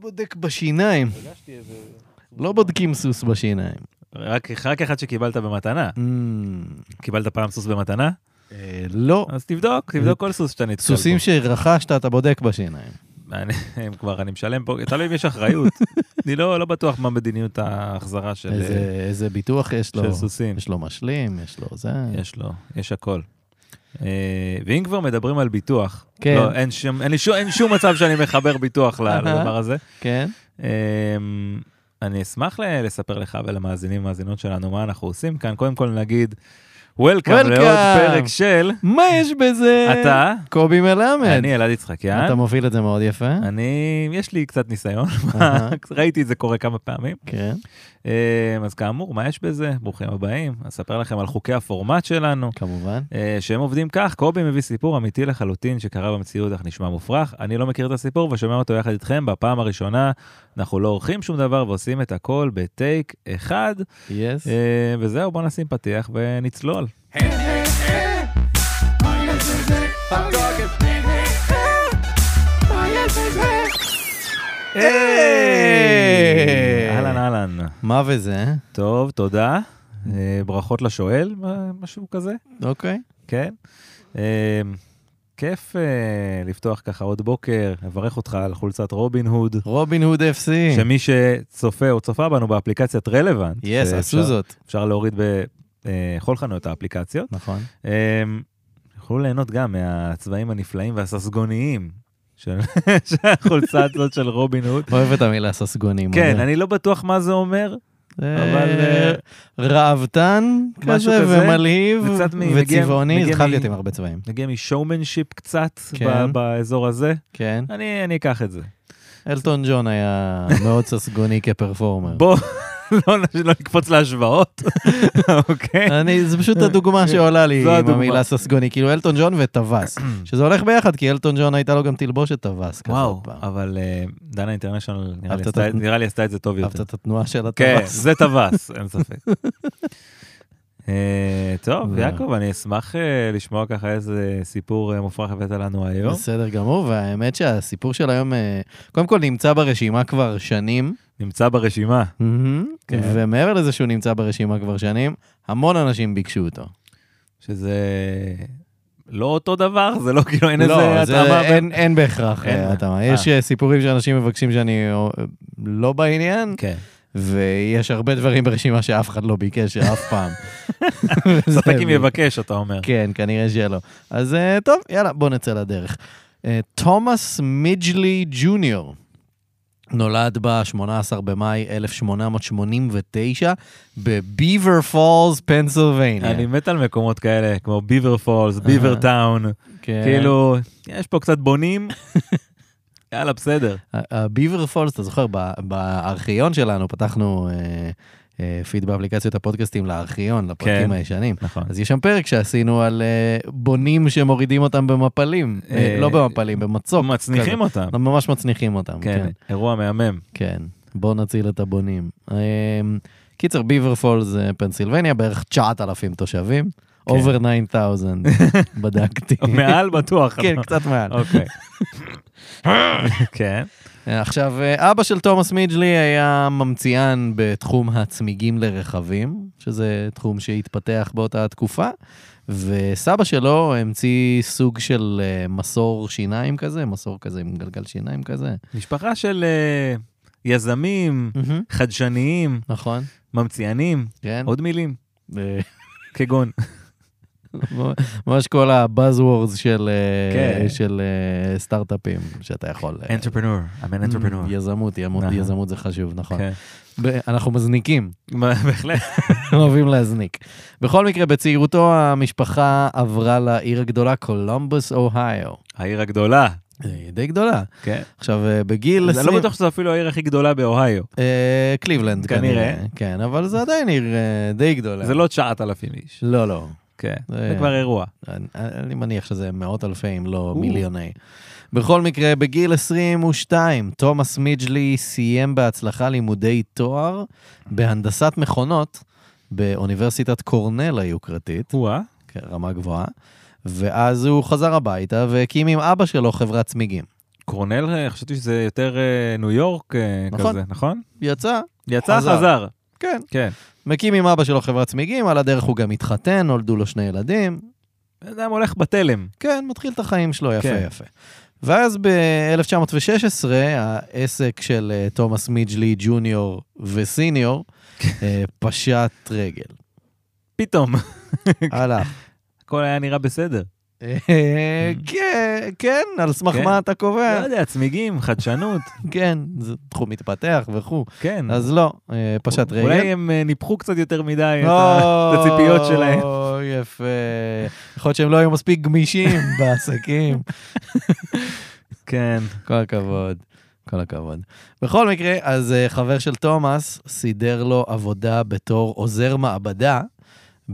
בודק בשיניים. לא בודקים סוס בשיניים. רק רק אחד שקיבלת במתנה. Mm, קיבלת פעם סוס במתנה? אה, לא. אז תבדוק, תבדוק כל סוס שאתה נתקל בו. סוסים שרכשת, אתה בודק בשיניים. אני, הם כבר, אני משלם פה, תלוי אם יש אחריות. אני לא, לא בטוח מה מדיניות ההחזרה של, איזה, איזה ביטוח יש לו? של סוסים. יש לו משלים, יש לו זה. יש לו, יש הכל. אה, ואם כבר מדברים על ביטוח, כן. לא, אין, שום, אין, שום, אין שום מצב שאני מחבר ביטוח לדבר הזה. כן? אה, אני אשמח לספר לך ולמאזינים ומאזינות שלנו מה אנחנו עושים כאן. קודם כל נגיד, וולקאם. לעוד פרק של מה יש בזה? אתה, קובי מלמד. אני אלעד יצחקיאן. אתה מוביל את זה מאוד יפה. אני, יש לי קצת ניסיון. ראיתי את זה קורה כמה פעמים. כן, אה, אז כאמור, מה יש בזה? ברוכים הבאים. אספר לכם על חוקי הפורמט שלנו, כמובן. אה, שהם עובדים כך, קובי מביא סיפור אמיתי לחלוטין שקרה במציאות אך נשמע מופרך. אני לא מכיר את הסיפור ושומע אותו יחד איתכם בפעם הראשונה. אנחנו לא עורכים שום דבר ועושים את הכל בטייק אחד. יס. אה, וזהו, בוא נשים פתיח ונצלול. אהלן אהלן. מה וזה? טוב, תודה. אה, ברכות לשואל, משהו כזה. אוקיי. כן. אה, כיף אה, לפתוח ככה עוד בוקר, לברך אותך על חולצת רובין הוד, רובין הוד FC. שמי שצופה או צופה בנו באפליקציית רלוונט, יס, עשו זאת. אפשר להוריד בכל חנויות האפליקציות, נכון. אה, יוכלו ליהנות גם מהצבעים הנפלאים והססגוניים של החולצה הזאת של רובין הוד. אוהב את המילה ססגונים. כן. אני לא בטוח מה זה אומר, אה, אבל, אה, ראוותן משהו כזה, ומלהיב, וצבעוני, זה חייב להיות עם הרבה צבעים. נגיע משואומנשיפ קצת כן. באזור הזה, כן. אני אקח את זה. אלטון ג'ון היה מאוד ססגוני כפרפורמר. בוא, לא, לא נקפוץ להשוואות, אוקיי? זה פשוט הדוגמה שעולה לי עם. המילה ססגוני, כאילו אלטון ג'ון וטווס, שזה הולך ביחד, כי אלטון ג'ון הייתה לו גם תלבושת טווס וואו. אבל אה, דנה אינטרנשיונל נראה לי אהבת עשתה- את זה טוב אהבת יותר. את התנועה של כן, הטווס? זה טווס, אין ספק. אה, טוב, יעקב, אני אשמח אה, לשמוע ככה איזה סיפור מופרך הבאת לנו היום. בסדר גמור, והאמת שהסיפור של היום, קודם כל נמצא ברשימה כבר שנים, נמצא ברשימה. כן. ומעבר לזה שהוא נמצא ברשימה כבר שנים, המון אנשים ביקשו אותו. שזה לא אותו דבר, זה לא כאילו אין לא, איזה זה- התאמה. אין- אין בהכרח אין. אה, התאמה. אה. יש אה, סיפורים שאנשים מבקשים שאני לא בעניין, כן. ויש הרבה דברים ברשימה שאף אחד לא ביקש אף פעם. ספק אם יבקש, אתה אומר. כן, כנראה שלא. אז טוב, יאללה, בוא נצא לדרך. תומאס מידג'לי ג'וניור נולד ב-18 במאי 1889 בביבר פולס, פנסילבניה. אני מת על מקומות כאלה, כמו ביבר פולס, ביבר אהה. טאון, כן. כאילו, יש פה קצת בונים, יאללה, בסדר. הביבר פולס, אתה זוכר, בארכיון שלנו פתחנו אה, אה, פיד באפליקציות הפודקאסטים לארכיון, לפרקים כן. הישנים. נכון. אז יש שם פרק שעשינו על אה, בונים שמורידים אותם במפלים, אה, אה, לא במפלים, במצוק. מצניחים כזה. אותם. ממש מצניחים אותם, כן, כן. אירוע מהמם. כן, בואו נציל את הבונים. אה, קיצר, ביבר פולס, אה, פנסילבניה, בערך 9,000 תושבים. כן. over 9,000, בדקתי. מעל בטוח. כן, קצת מעל. אוקיי. כן. עכשיו, אה, אבא של תומאס מידג'לי היה ממציאן בתחום הצמיגים לרכבים, שזה תחום שהתפתח באותה תקופה, וסבא שלו המציא סוג של אה, מסור שיניים כזה, מסור כזה עם גלגל שיניים כזה. משפחה של אה, יזמים, חדשניים, נכון, ממציאנים, כן. עוד מילים, כגון. ממש כל ה buzzwords של, אה, כן. של אה, סטארט-אפים שאתה יכול... entrepreneur, I'm an entrepreneur. יזמות, יזמות, נכון. יזמות זה חשוב, נכון. כן. ב- אנחנו מזניקים. בהחלט. אוהבים להזניק. בכל מקרה, בצעירותו המשפחה עברה לעיר הגדולה קולומבוס, אוהיו. העיר הגדולה. אה, די גדולה. כן. עכשיו, בגיל אני לא בטוח שזו אפילו העיר הכי גדולה באוהיו. קליבלנד כנראה. כן, אבל זה עדיין עיר די גדולה. זה לא 9,000 איש. לא, לא. כן. זה- כבר אירוע. אני, מניח שזה מאות אלפי, אם לא. מיליוני. בכל מקרה, בגיל 22, תומאס מידג'לי סיים בהצלחה לימודי תואר בהנדסת מכונות באוניברסיטת קורנל היוקרתית, וואה. כן, רמה גבוהה, ואז הוא חזר הביתה והקים עם אבא שלו חברת צמיגים. קורנל, אה, חשבתי שזה יותר אה, ניו יורק אה, נכון. כזה, נכון? יצא, יצא, חזר. חזר. כן. כן. מקים עם אבא שלו חברת צמיגים, על הדרך הוא גם התחתן, נולדו לו שני ילדים. בן אדם הולך בתלם. כן, מתחיל את החיים שלו יפה כן. יפה. ואז ב-1916, העסק של אה, תומאס מיג'לי ג'וניור וסיניור אה, פשט רגל. פתאום, הלך. הכל היה נראה בסדר. אה, כן, כן, על סמך כן. מה אתה לא קובע? יודע, צמיגים, חדשנות, כן, זה תחום מתפתח וכו'. כן. אז לא, אה, פשט רגל. אולי הם אה, ניפחו קצת יותר מדי את הציפיות שלהם. או, יפה. יכול להיות שהם לא היו מספיק גמישים בעסקים. כן. כל הכבוד. כל הכבוד. בכל מקרה, אז חבר של תומאס סידר לו עבודה בתור עוזר מעבדה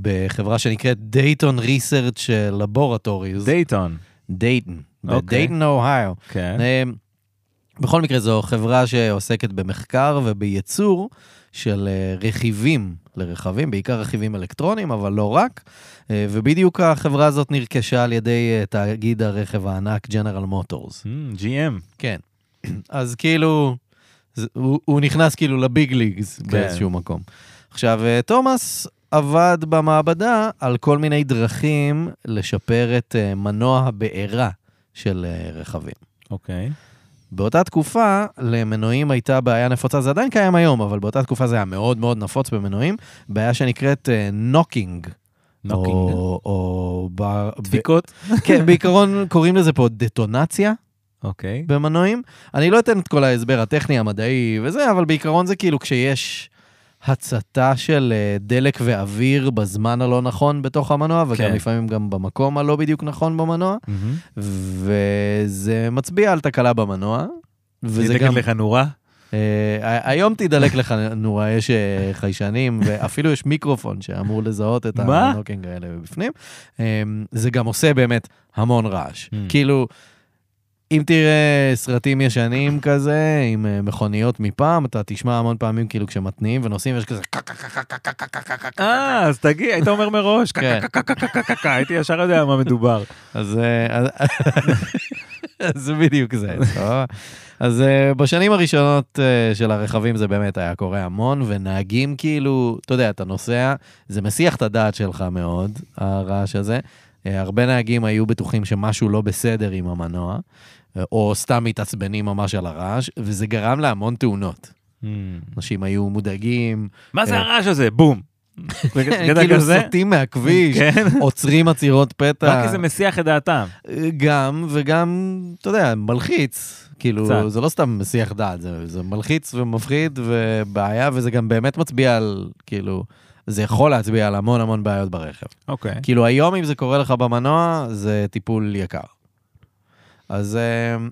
בחברה שנקראת דייטון ריסרצ' לבורטוריז. דייטון. דייטון. בדייטון, אוהיו. כן. אה, בכל מקרה, זו חברה שעוסקת במחקר ובייצור של אה, רכיבים לרכבים, בעיקר רכיבים אלקטרוניים, אבל לא רק. אה, ובדיוק החברה הזאת נרכשה על ידי תאגיד הרכב הענק ג'נרל מוטורס. Mm, GM. כן. אז כאילו, הוא, הוא נכנס כאילו ל big leagues כן. באיזשהו מקום. עכשיו, תומאס עבד במעבדה על כל מיני דרכים לשפר את אה, מנוע הבעירה של אה, רכבים. אוקיי. באותה תקופה, למנועים הייתה בעיה נפוצה, זה עדיין קיים היום, אבל באותה תקופה זה היה מאוד מאוד נפוץ במנועים, בעיה שנקראת knocking. knocking. או, או. דפיקות. ב... כן, בעיקרון קוראים לזה פה דטונציה אוקיי. במנועים. אני לא אתן את כל ההסבר הטכני, המדעי וזה, אבל בעיקרון זה כאילו כשיש הצתה של אה, דלק ואוויר בזמן הלא נכון בתוך המנוע, וגם כן. לפעמים גם במקום הלא בדיוק נכון במנוע, מהמם. וזה מצביע על תקלה במנוע. וזה גם, לך נורה? אה, היום תדלק לך נורה, יש אה, חיישנים, ואפילו יש מיקרופון שאמור לזהות את? ה knocking האלה בפנים. אה, זה גם עושה באמת המון רעש. Mm. כאילו, אם תראה סרטים ישנים כזה, עם מכוניות מפעם, אתה תשמע המון פעמים כאילו כשמתניעים ונוסעים, יש כזה... אה, אז תגיד, היית אומר מראש, הייתי ישר יודע מה מדובר. אז זה בדיוק זה. אז בשנים הראשונות של הרכבים זה באמת היה קורה המון, ונהגים כאילו, אתה יודע, אתה נוסע, זה מסיח את הדעת שלך מאוד, הרעש הזה. אה, הרבה נהגים היו בטוחים שמשהו לא בסדר עם המנוע, אה, או סתם מתעצבנים ממש על הרעש, וזה גרם להמון תאונות. Hmm. אנשים היו מודאגים, מה זה אה. הרעש הזה? בום. כאילו? סוטים מהכביש, כן. עוצרים עצירות פתע. רק כי זה מסיח את דעתם. גם, וגם, אתה יודע, מלחיץ. כאילו. זה לא סתם מסיח דעת, זה מלחיץ ומפחיד ובעיה, וזה גם באמת מצביע על, כאילו, זה יכול להצביע על המון המון בעיות ברכב. אוקיי. כאילו, היום אם זה קורה לך במנוע, זה טיפול יקר. אז אה,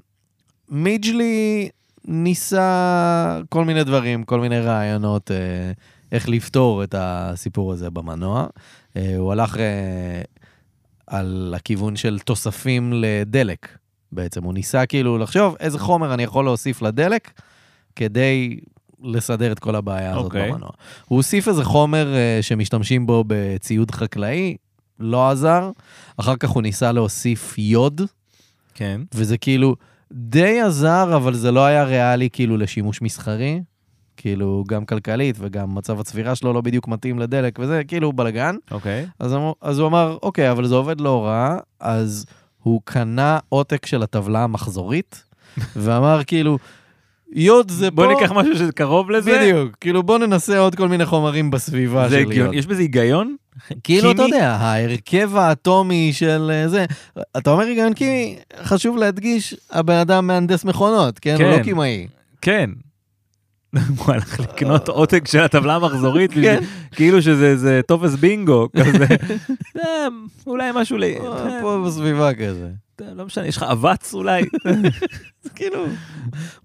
מיג'לי ניסה כל מיני דברים, כל מיני רעיונות, אה, איך לפתור את הסיפור הזה במנוע. אה, הוא הלך אה, על הכיוון של תוספים לדלק, בעצם. הוא ניסה כאילו לחשוב איזה חומר אני יכול להוסיף לדלק כדי לסדר את כל הבעיה הזאת אוקיי. במנוע. הוא הוסיף איזה חומר אה, שמשתמשים בו בציוד חקלאי, לא עזר. אחר כך הוא ניסה להוסיף יוד, כן. וזה כאילו די עזר, אבל זה לא היה ריאלי כאילו לשימוש מסחרי. כאילו, גם כלכלית וגם מצב הצבירה שלו לא בדיוק מתאים לדלק, וזה כאילו בלאגן. אוקיי. אז, אמר- אז הוא אמר, אוקיי, אבל זה עובד לא רע, אז הוא קנה עותק של הטבלה המחזורית, ואמר כאילו, יוד זה פה... בוא ניקח משהו שקרוב לזה. בדיוק, כאילו בוא ננסה עוד כל מיני חומרים בסביבה זה של הגיון. יוד. יש בזה היגיון? כאילו, אתה? יודע, ההרכב האטומי של אה, זה, אתה אומר היגיון קימי, חשוב להדגיש, הבן אדם מהנדס מכונות, כן? הוא כן. לא קימאי. כן. הוא הלך לקנות עותק של הטבלה המחזורית, כן. כאילו שזה טופס בינגו, כזה. אה, אולי משהו ל... אה, פה בסביבה כזה. לא משנה, יש לך אבץ אולי? זה כאילו,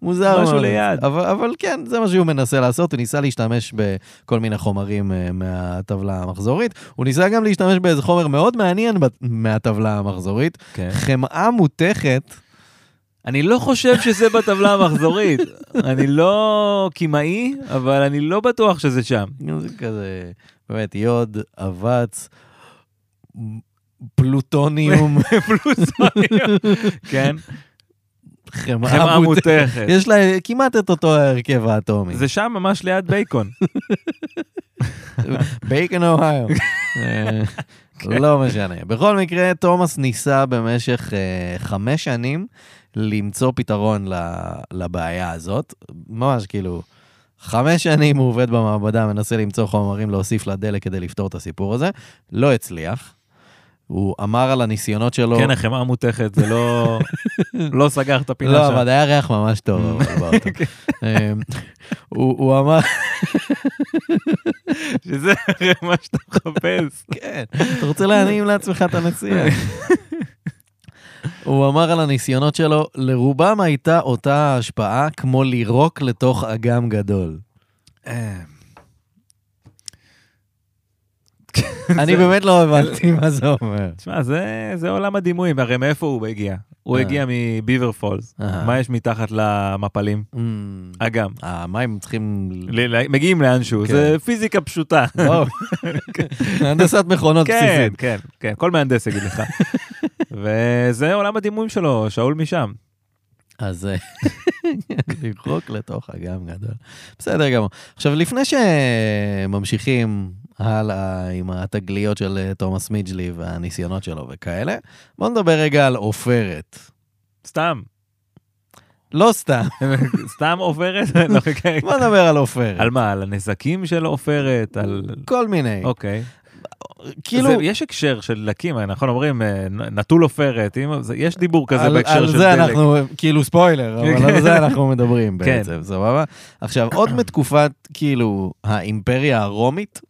מוזר משהו. ליד. אבל, אבל כן, זה מה שהוא מנסה לעשות, הוא ניסה להשתמש בכל מיני חומרים אה, מהטבלה המחזורית. הוא ניסה גם להשתמש באיזה חומר מאוד מעניין מהטבלה המחזורית, כן. חמאה מותכת. אני לא חושב שזה בטבלה המחזורית. אני לא קימאי, אבל אני לא בטוח שזה שם. זה כזה, באמת, יוד, אבץ, פלוטוניום. כן. חמאה מותכת. יש לה כמעט את אותו ההרכב האטומי. זה שם ממש ליד בייקון. בייקון אוהיו. אה, לא משנה. בכל מקרה, תומאס ניסה במשך אה, חמש שנים למצוא פתרון לבעיה הזאת. ממש כאילו, חמש שנים הוא עובד במעבדה, מנסה למצוא חומרים להוסיף לדלק כדי לפתור את הסיפור הזה. לא הצליח. הוא אמר על הניסיונות שלו... כן, החמאה מותכת, זה לא... לא סגר את הפינה לא, שם. אבל היה ריח ממש טוב באוטו. אמ, הוא הוא אמר, שזה מה שאתה מחפש. כן, אתה רוצה להנעים לעצמך את הנסיעה. הוא אמר על הניסיונות שלו, לרובם הייתה אותה השפעה כמו לירוק לתוך אגם גדול. אה, אני באמת לא הבנתי מה זה אומר. תשמע, זה, עולם הדימויים, הרי מאיפה הוא הגיע? הוא אה. הגיע מביבר פולס. אה. מה יש מתחת למפלים? אמ, אגם. המים צריכים... ל- ל- מגיעים לאנשהו, כן. זה פיזיקה פשוטה. הנדסת מכונות כן, בסיסית. כן, כן, כל מהנדס יגיד לך. וזה עולם הדימויים שלו, שאול משם. אז אה, לרחוק לתוך אגם גדול. בסדר גמור. עכשיו, לפני שממשיכים הלאה עם התגליות של אה, תומאס מיג'לי והניסיונות שלו וכאלה, בואו נדבר רגע על עופרת. סתם, לא סתם, סתם עופרת? לא, אוקיי. בואו נדבר על עופרת. על מה? על הנזקים של עופרת? על... כל מיני. אוקיי. כאילו, זה- יש הקשר של דלקים, נכון אומרים, אה, נטול עופרת, זה- יש דיבור כזה על- בהקשר על של זה דלק. אנחנו, כאילו ספוילר, אבל כן. על זה אנחנו מדברים כן. בעצם, סבבה? עכשיו, עוד מתקופת, כאילו, האימפריה הרומית,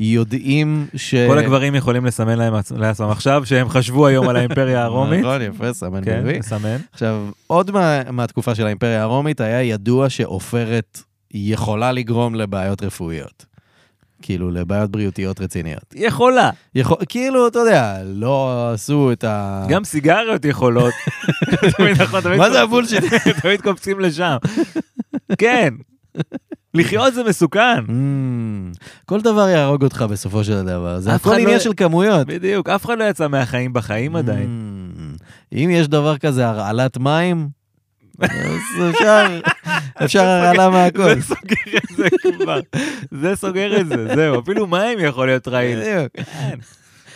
יודעים ש... כל הגברים יכולים לסמן להם עצ- לעצמם עכשיו שהם חשבו היום על האימפריה הרומית. נכון, יפה, סמן כן, וי. לסמן. עכשיו, עוד מה, מהתקופה של האימפריה הרומית היה ידוע שעופרת יכולה לגרום לבעיות רפואיות. כאילו, לבעיות בריאותיות רציניות. יכולה. יכול, כאילו, אתה יודע, לא עשו את ה... גם סיגריות יכולות. נכון, מה זה הבולשיט? תמיד קופצים לשם. כן. לחיות זה מסוכן. Mm, כל דבר יהרוג אותך בסופו של דבר. זה הכל אחד לא- עניין של כמויות. בדיוק, אף אחד לא יצא מהחיים בחיים עדיין. Mm, אם יש דבר כזה, הרעלת מים, אז אפשר, אפשר הרעלה מהכל. זה סוגר את זה כבר. זה סוגר את זה, זהו. אפילו מים יכול להיות רעיל. בדיוק. כן,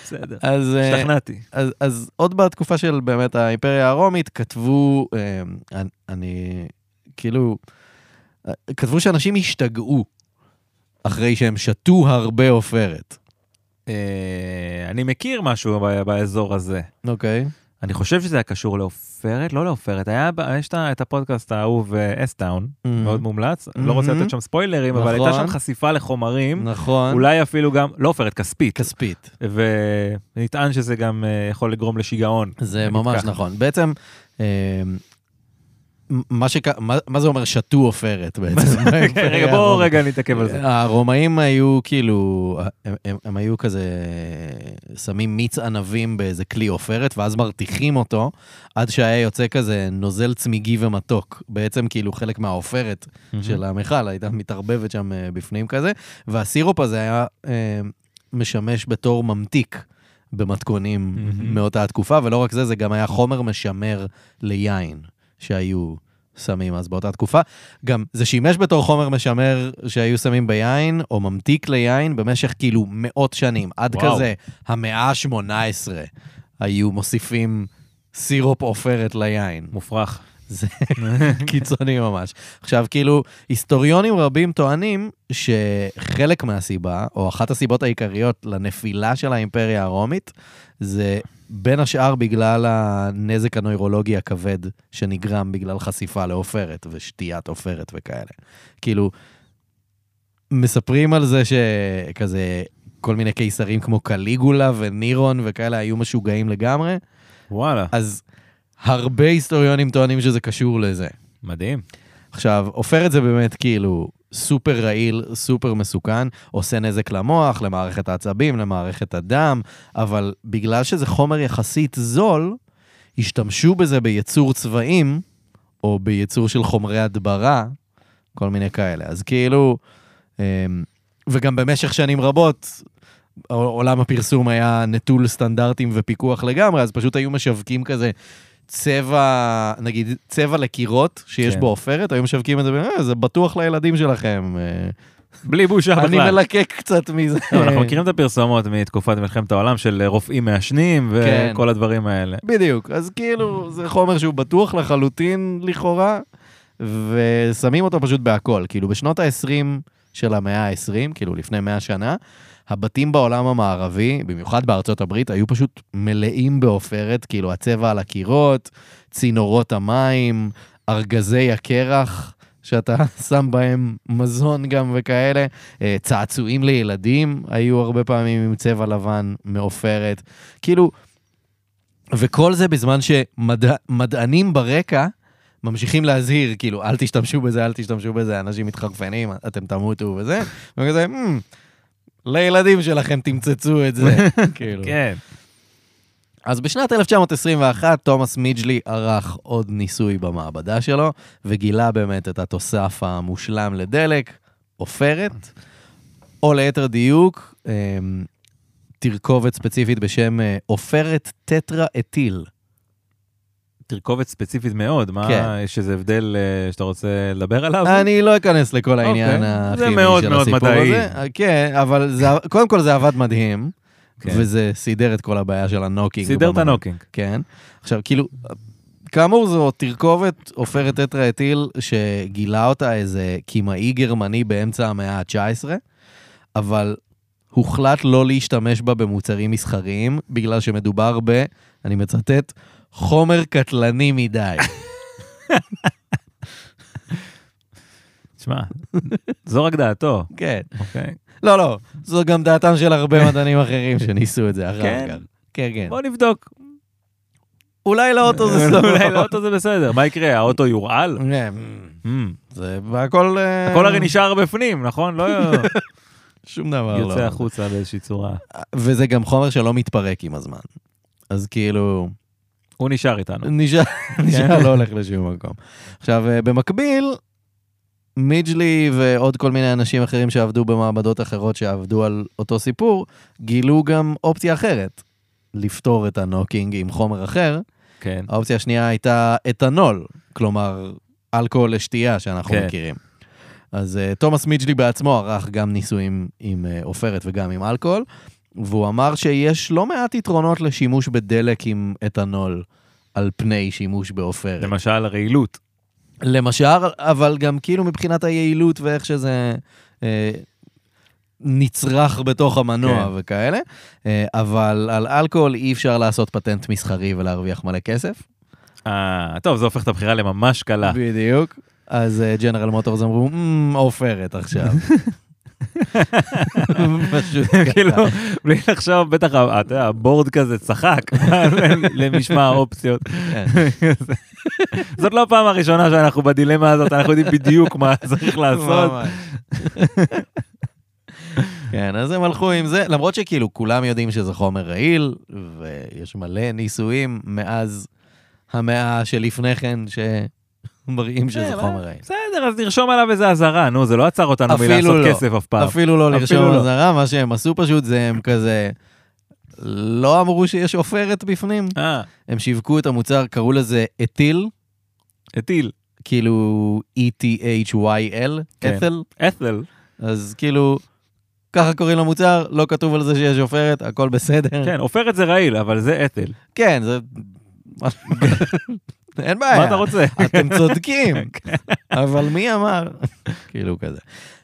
בסדר. אה, השתכנעתי. אז, אז עוד בתקופה של באמת האימפריה הרומית, כתבו, אה, אני, כאילו, כתבו שאנשים השתגעו אחרי שהם שתו הרבה עופרת, אה, אני מכיר משהו ב- באזור הזה. אוקיי? אני חושב שזה היה קשור לעופרת, לא לעופרת, היה, יש את הפודקאסט האהוב אסטאון, מאוד מומלץ, לא רוצה לתת שם ספוילרים, אבל הייתה Mm-hmm. נכון. שם חשיפה לחומרים, נכון. אולי אפילו גם, לא עופרת, כספית, כספית. ונטען שזה גם אה, יכול לגרום לשיגעון. זה ממש ככה. נכון. בעצם, אה, מה, שק... מה, מה זה אומר שתו עופרת בעצם? רגע, בואו רגע נתעכב על זה. הרומאים היו כאילו, הם, הם, הם היו כזה, שמים מיץ ענבים באיזה כלי עופרת, ואז מרתיחים אותו, עד שהיה יוצא כזה נוזל צמיגי ומתוק. בעצם כאילו חלק מהעופרת של המכל הייתה מתערבבת שם אה, בפנים כזה, והסירופ הזה היה אה, משמש בתור ממתיק במתכונים מהמם. מאותה התקופה, ולא רק זה, זה גם היה חומר משמר ליין שהיו שמים אז באותה תקופה. גם זה שימש בתור חומר משמר שהיו שמים ביין, או ממתיק ליין, במשך כאילו מאות שנים. עד וואו. כזה המאה ה-18 היו מוסיפים סירופ עופרת ליין. מופרך. זה קיצוני ממש. עכשיו, כאילו, היסטוריונים רבים טוענים שחלק מהסיבה, או אחת הסיבות העיקריות לנפילה של האימפריה הרומית, זה בין השאר בגלל הנזק הנוירולוגי הכבד שנגרם בגלל חשיפה לעופרת ושתיית עופרת וכאלה. כאילו, מספרים על זה שכזה, כל מיני קיסרים כמו קליגולה ונירון וכאלה היו משוגעים לגמרי, וואלה, אז הרבה היסטוריונים טוענים שזה קשור לזה. מדהים. עכשיו, עופרת זה באמת כאילו סופר רעיל, סופר מסוכן, עושה נזק למוח, למערכת העצבים, למערכת הדם, אבל בגלל שזה חומר יחסית זול, השתמשו בזה בייצור צבעים, או בייצור של חומרי הדברה, כל מיני כאלה. אז כאילו, אמ, וגם במשך שנים רבות, עולם הפרסום היה נטול סטנדרטים ופיקוח לגמרי, אז פשוט היו משווקים כזה צבע, נגיד צבע לקירות שיש כן. בו עופרת, היו משווקים את זה, "אה, זה בטוח לילדים שלכם. אה, בלי בושה בכלל. אני מלקק קצת מזה. אנחנו מכירים את הפרסומות מתקופת מלחמת העולם של רופאים מעשנים כן. וכל הדברים האלה. בדיוק, אז כאילו זה חומר שהוא בטוח לחלוטין לכאורה, ושמים אותו פשוט בהכל. כאילו בשנות ה-20 של המאה ה-20, כאילו לפני 100 שנה, הבתים בעולם המערבי, במיוחד בארצות הברית, היו פשוט מלאים בעופרת, כאילו הצבע על הקירות, צינורות המים, ארגזי הקרח. שאתה שם בהם מזון גם וכאלה, אה, צעצועים לילדים היו הרבה פעמים עם צבע לבן מעופרת. כאילו, וכל זה בזמן שמדענים ברקע ממשיכים להזהיר, כאילו, אל תשתמשו בזה, אל תשתמשו בזה, אנשים מתחרפנים, אתם תמותו וזה, וכזה, "מ, לילדים שלכם תמצצו את זה, כאילו. כן. אז בשנת 1921 תומאס מיג'לי ערך עוד ניסוי במעבדה שלו, וגילה באמת את התוסף המושלם לדלק, עופרת, או ליתר דיוק, אמ, תרכובת ספציפית בשם אה, עופרת טטרה-אטיל. תרכובת ספציפית מאוד, מה, כן. יש איזה הבדל אה, שאתה רוצה לדבר עליו? אני לא אכנס לכל העניין אוקיי. זה הכימי מאוד של מאוד הסיפור מדעי. הזה. כן, אבל זה, קודם כל זה עבד מדהים, כן. וזה סידר את כל הבעיה של ה knocking. סידר את. ה knocking. כן. עכשיו, כאילו, כאמור זו תרכובת עופרת טטרה-אטיל שגילה אותה איזה כימאי גרמני באמצע המאה ה-19, אבל הוחלט לא להשתמש בה במוצרים מסחריים, בגלל שמדובר ב, אני מצטט, חומר קטלני מדי. תשמע, זו רק דעתו, כן. אוקיי? לא, לא, זו גם דעתם של הרבה מדענים אחרים שניסו את זה אחר כן? כך. כן, כן. בוא נבדוק. אולי לאוטו זה סבבה. אולי לאוטו זה בסדר, מה יקרה, האוטו יורעל? כן, Hmm. זה והכל... אה, הכל הרי נשאר בפנים, נכון? לא שום דבר לא. יוצא החוצה באיזושהי צורה. וזה גם חומר שלא מתפרק עם הזמן. אז כאילו, הוא נשאר איתנו. נשאר, נשאר לא הולך לשום מקום. עכשיו, אה, במקביל, מיג'לי ועוד כל מיני אנשים אחרים שעבדו במעבדות אחרות שעבדו על אותו סיפור, גילו גם אופציה אחרת, לפתור את ה knocking עם חומר אחר. כן. האופציה השנייה הייתה אתנול, כלומר, אלכוהול לשתייה שאנחנו כן. מכירים. אז אה, תומאס מיג'לי בעצמו ערך גם ניסויים עם אה, עופרת וגם עם אלכוהול, והוא אמר שיש לא מעט יתרונות לשימוש בדלק עם אתנול על פני שימוש בעופרת. למשל, הרעילות. למשל, אבל גם כאילו מבחינת היעילות ואיך שזה אה, נצרך בתוך המנוע כן. וכאלה, אה, אבל על אלכוהול אי אפשר לעשות פטנט מסחרי ולהרוויח מלא כסף. אה, טוב, זה הופך את הבחירה לממש קלה. בדיוק. אז ג'נרל מוטורס אמרו, "מ, עופרת עכשיו. כאילו. בלי לחשוב, בטח, אתה יודע, הבורד כזה צחק למשמע האופציות. כן. זאת לא הפעם הראשונה שאנחנו בדילמה הזאת, אנחנו יודעים בדיוק מה צריך לעשות. כן, אז הם הלכו עם זה, למרות שכאילו כולם יודעים שזה חומר רעיל, ויש מלא ניסויים מאז המאה שלפני כן שמראים שזה חומר רעיל. בסדר, אז נרשום עליו איזה אזהרה, נו, זה לא עצר אותנו מלעשות לא. כסף אף פעם. אפילו לא לרשום לא. אזהרה, מה שהם עשו פשוט זה הם כזה... לא אמרו שיש עופרת בפנים, אה, הם שיווקו את המוצר, קראו לזה אתיל, אתיל, כאילו E-T-H-Y-L, כן. את'ל, את'ל. אז כאילו, ככה קוראים למוצר, לא כתוב על זה שיש עופרת, הכל בסדר. כן, עופרת זה רעיל, אבל זה את'ל. כן, זה... אין בעיה. מה אתה רוצה? אתם צודקים, אבל מי אמר? כאילו כזה.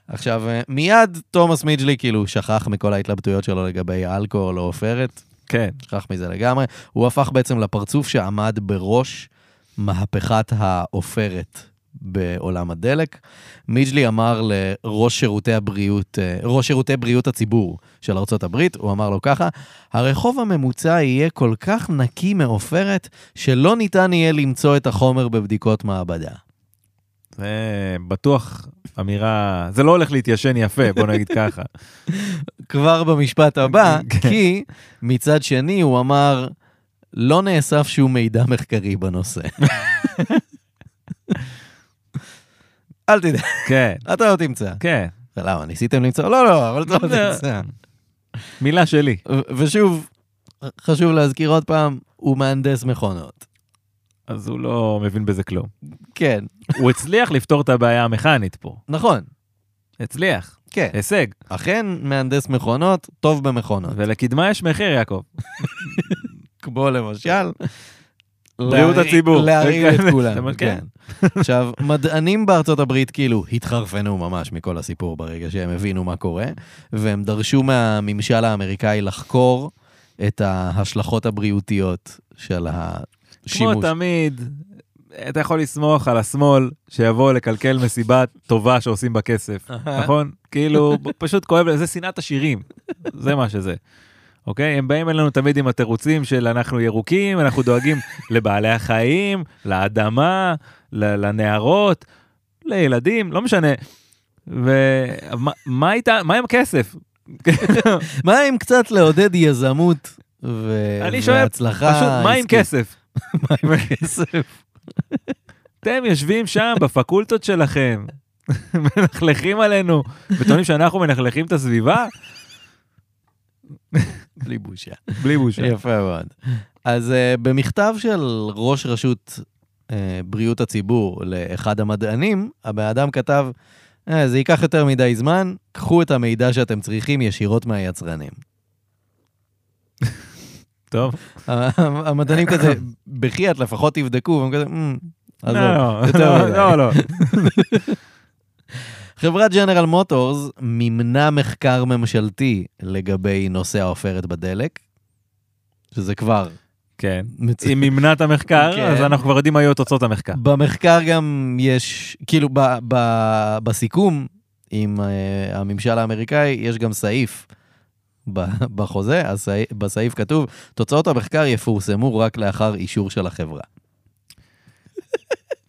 עכשיו, אה, מיד תומאס מיג'לי כאילו שכח מכל ההתלבטויות שלו לגבי אלכוהול או עופרת, כן, שכח מזה לגמרי. הוא הפך בעצם לפרצוף שעמד בראש מהפכת העופרת בעולם הדלק. מיג'לי אמר לראש שירותי הבריאות, אה, ראש שירותי בריאות הציבור של ארה"ב, הוא אמר לו ככה, הרחוב הממוצע יהיה כל כך נקי מעופרת, שלא ניתן יהיה למצוא את החומר בבדיקות מעבדה. זה בטוח אמירה, זה לא הולך להתיישן יפה, בוא נגיד ככה. כבר במשפט הבא, כן. כי מצד שני הוא אמר, לא נאסף שום מידע מחקרי בנושא. אל תדאג, כן, אתה לא תמצא. כן, למה, ניסיתם למצוא? לא, לא, אבל אתה לא תמצא. מילה שלי. ושוב, חשוב להזכיר עוד פעם, הוא מהנדס מכונות. אז הוא לא מבין בזה כלום. כן, הוא הצליח לפתור את הבעיה המכנית פה. נכון, הצליח, כן. הישג. אכן, מהנדס מכונות, טוב במכונות. ולקדמה יש מחיר, יעקב. כמו למשל... בריאות הציבור. להרעיל את זה כולם, כן. עכשיו, מדענים בארצות הברית כאילו התחרפנו ממש מכל הסיפור ברגע שהם הבינו מה קורה, והם דרשו מהממשל האמריקאי לחקור את ההשלכות הבריאותיות של כמו השימוש. תמיד, אתה יכול לסמוך על השמאל שיבוא לקלקל מסיבה טובה שעושים בה כסף, נכון? כאילו, פשוט כואב, זה שנאת עשירים, זה מה שזה. אוקיי? הם באים אלינו תמיד עם התירוצים של אנחנו ירוקים, אנחנו דואגים לבעלי החיים, לאדמה, לנערות, לילדים, לא משנה. ומה מה איתה, מה עם הכסף? מה אם קצת לעודד יזמות ו- אני שואל, והצלחה פשוט, מה עם? כסף? מה עם כסף? אתם יושבים שם בפקולטות שלכם, מלכלכים עלינו, וטוענים שאנחנו מלכלכים את הסביבה? בלי בושה. בלי בושה. יפה מאוד. אז uh, במכתב של ראש רשות uh, בריאות הציבור לאחד המדענים, הבן אדם כתב, אה, זה ייקח יותר מדי זמן, קחו את המידע שאתם צריכים ישירות מהיצרנים. טוב. המדענים כזה, בחייאת לפחות תבדקו, והם כזה, "אמ, עזוב, לא, לא, מדי." לא, לא. חברת ג'נרל מוטורס מימנה מחקר ממשלתי לגבי נושא העופרת בדלק, שזה כבר כן. מצוין. אם מימנה את המחקר, כן. אז אנחנו כבר יודעים מה יהיו תוצאות המחקר. במחקר גם יש, כאילו ב, ב, בסיכום עם uh, הממשל האמריקאי, יש גם סעיף ב, בחוזה, הסעיף, בסעיף כתוב, תוצאות המחקר יפורסמו רק לאחר אישור של החברה.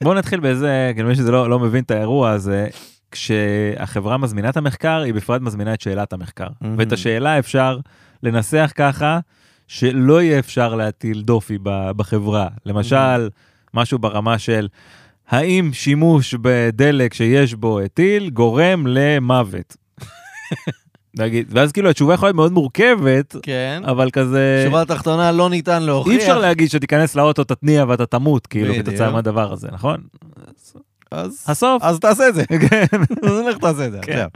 בואו נתחיל באיזה, כאילו מי שזה לא לא מבין את האירוע הזה, כשהחברה מזמינה את המחקר, היא בפרט מזמינה את שאלת המחקר. מהמם. ואת השאלה אפשר לנסח ככה, שלא יהיה אפשר להטיל דופי בחברה. למשל, משהו ברמה של, האם שימוש בדלק שיש בו אתיל גורם למוות? נגיד, ואז כאילו התשובה יכולה להיות מאוד מורכבת, כן. אבל כזה... שורה התחתונה לא ניתן להוכיח. אי אפשר להגיד שתיכנס לאוטו, תתניע ואתה תמות, כאילו, בדיוק. כתוצאה מהדבר הזה, נכון? אז, הסוף. אז תעשה את זה. כן. אז לך תעשה את זה כן. עכשיו.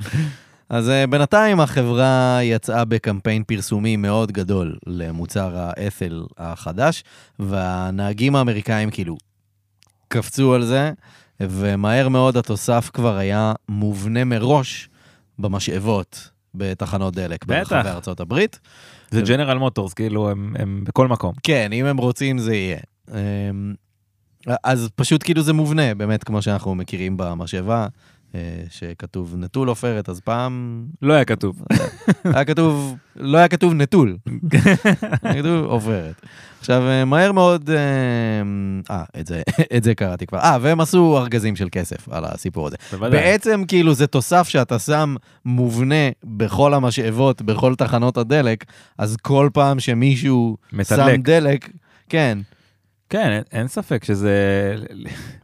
אז uh, בינתיים החברה יצאה בקמפיין פרסומי מאוד גדול למוצר האת'ל החדש, והנהגים האמריקאים כאילו קפצו על זה, ומהר מאוד התוסף כבר היה מובנה מראש במשאבות בתחנות דלק. ברחבי ארצות הברית. זה ג'נרל מוטורס, כאילו, הם הם בכל מקום. כן, אם הם רוצים זה יהיה. אז פשוט כאילו זה מובנה, באמת, כמו שאנחנו מכירים במשאבה, אה, שכתוב נטול עופרת, אז פעם לא היה כתוב. היה כתוב, לא היה כתוב נטול, היה כתוב עופרת. עכשיו, אה, מהר מאוד, אה, אה, את זה, את זה קראתי כבר. אה, והם עשו ארגזים של כסף על הסיפור הזה. בוודאי. בעצם כאילו זה תוסף שאתה שם מובנה בכל המשאבות, בכל תחנות הדלק, אז כל פעם שמישהו מתדלק. שם דלק, כן, כן, אין- אין ספק שזה,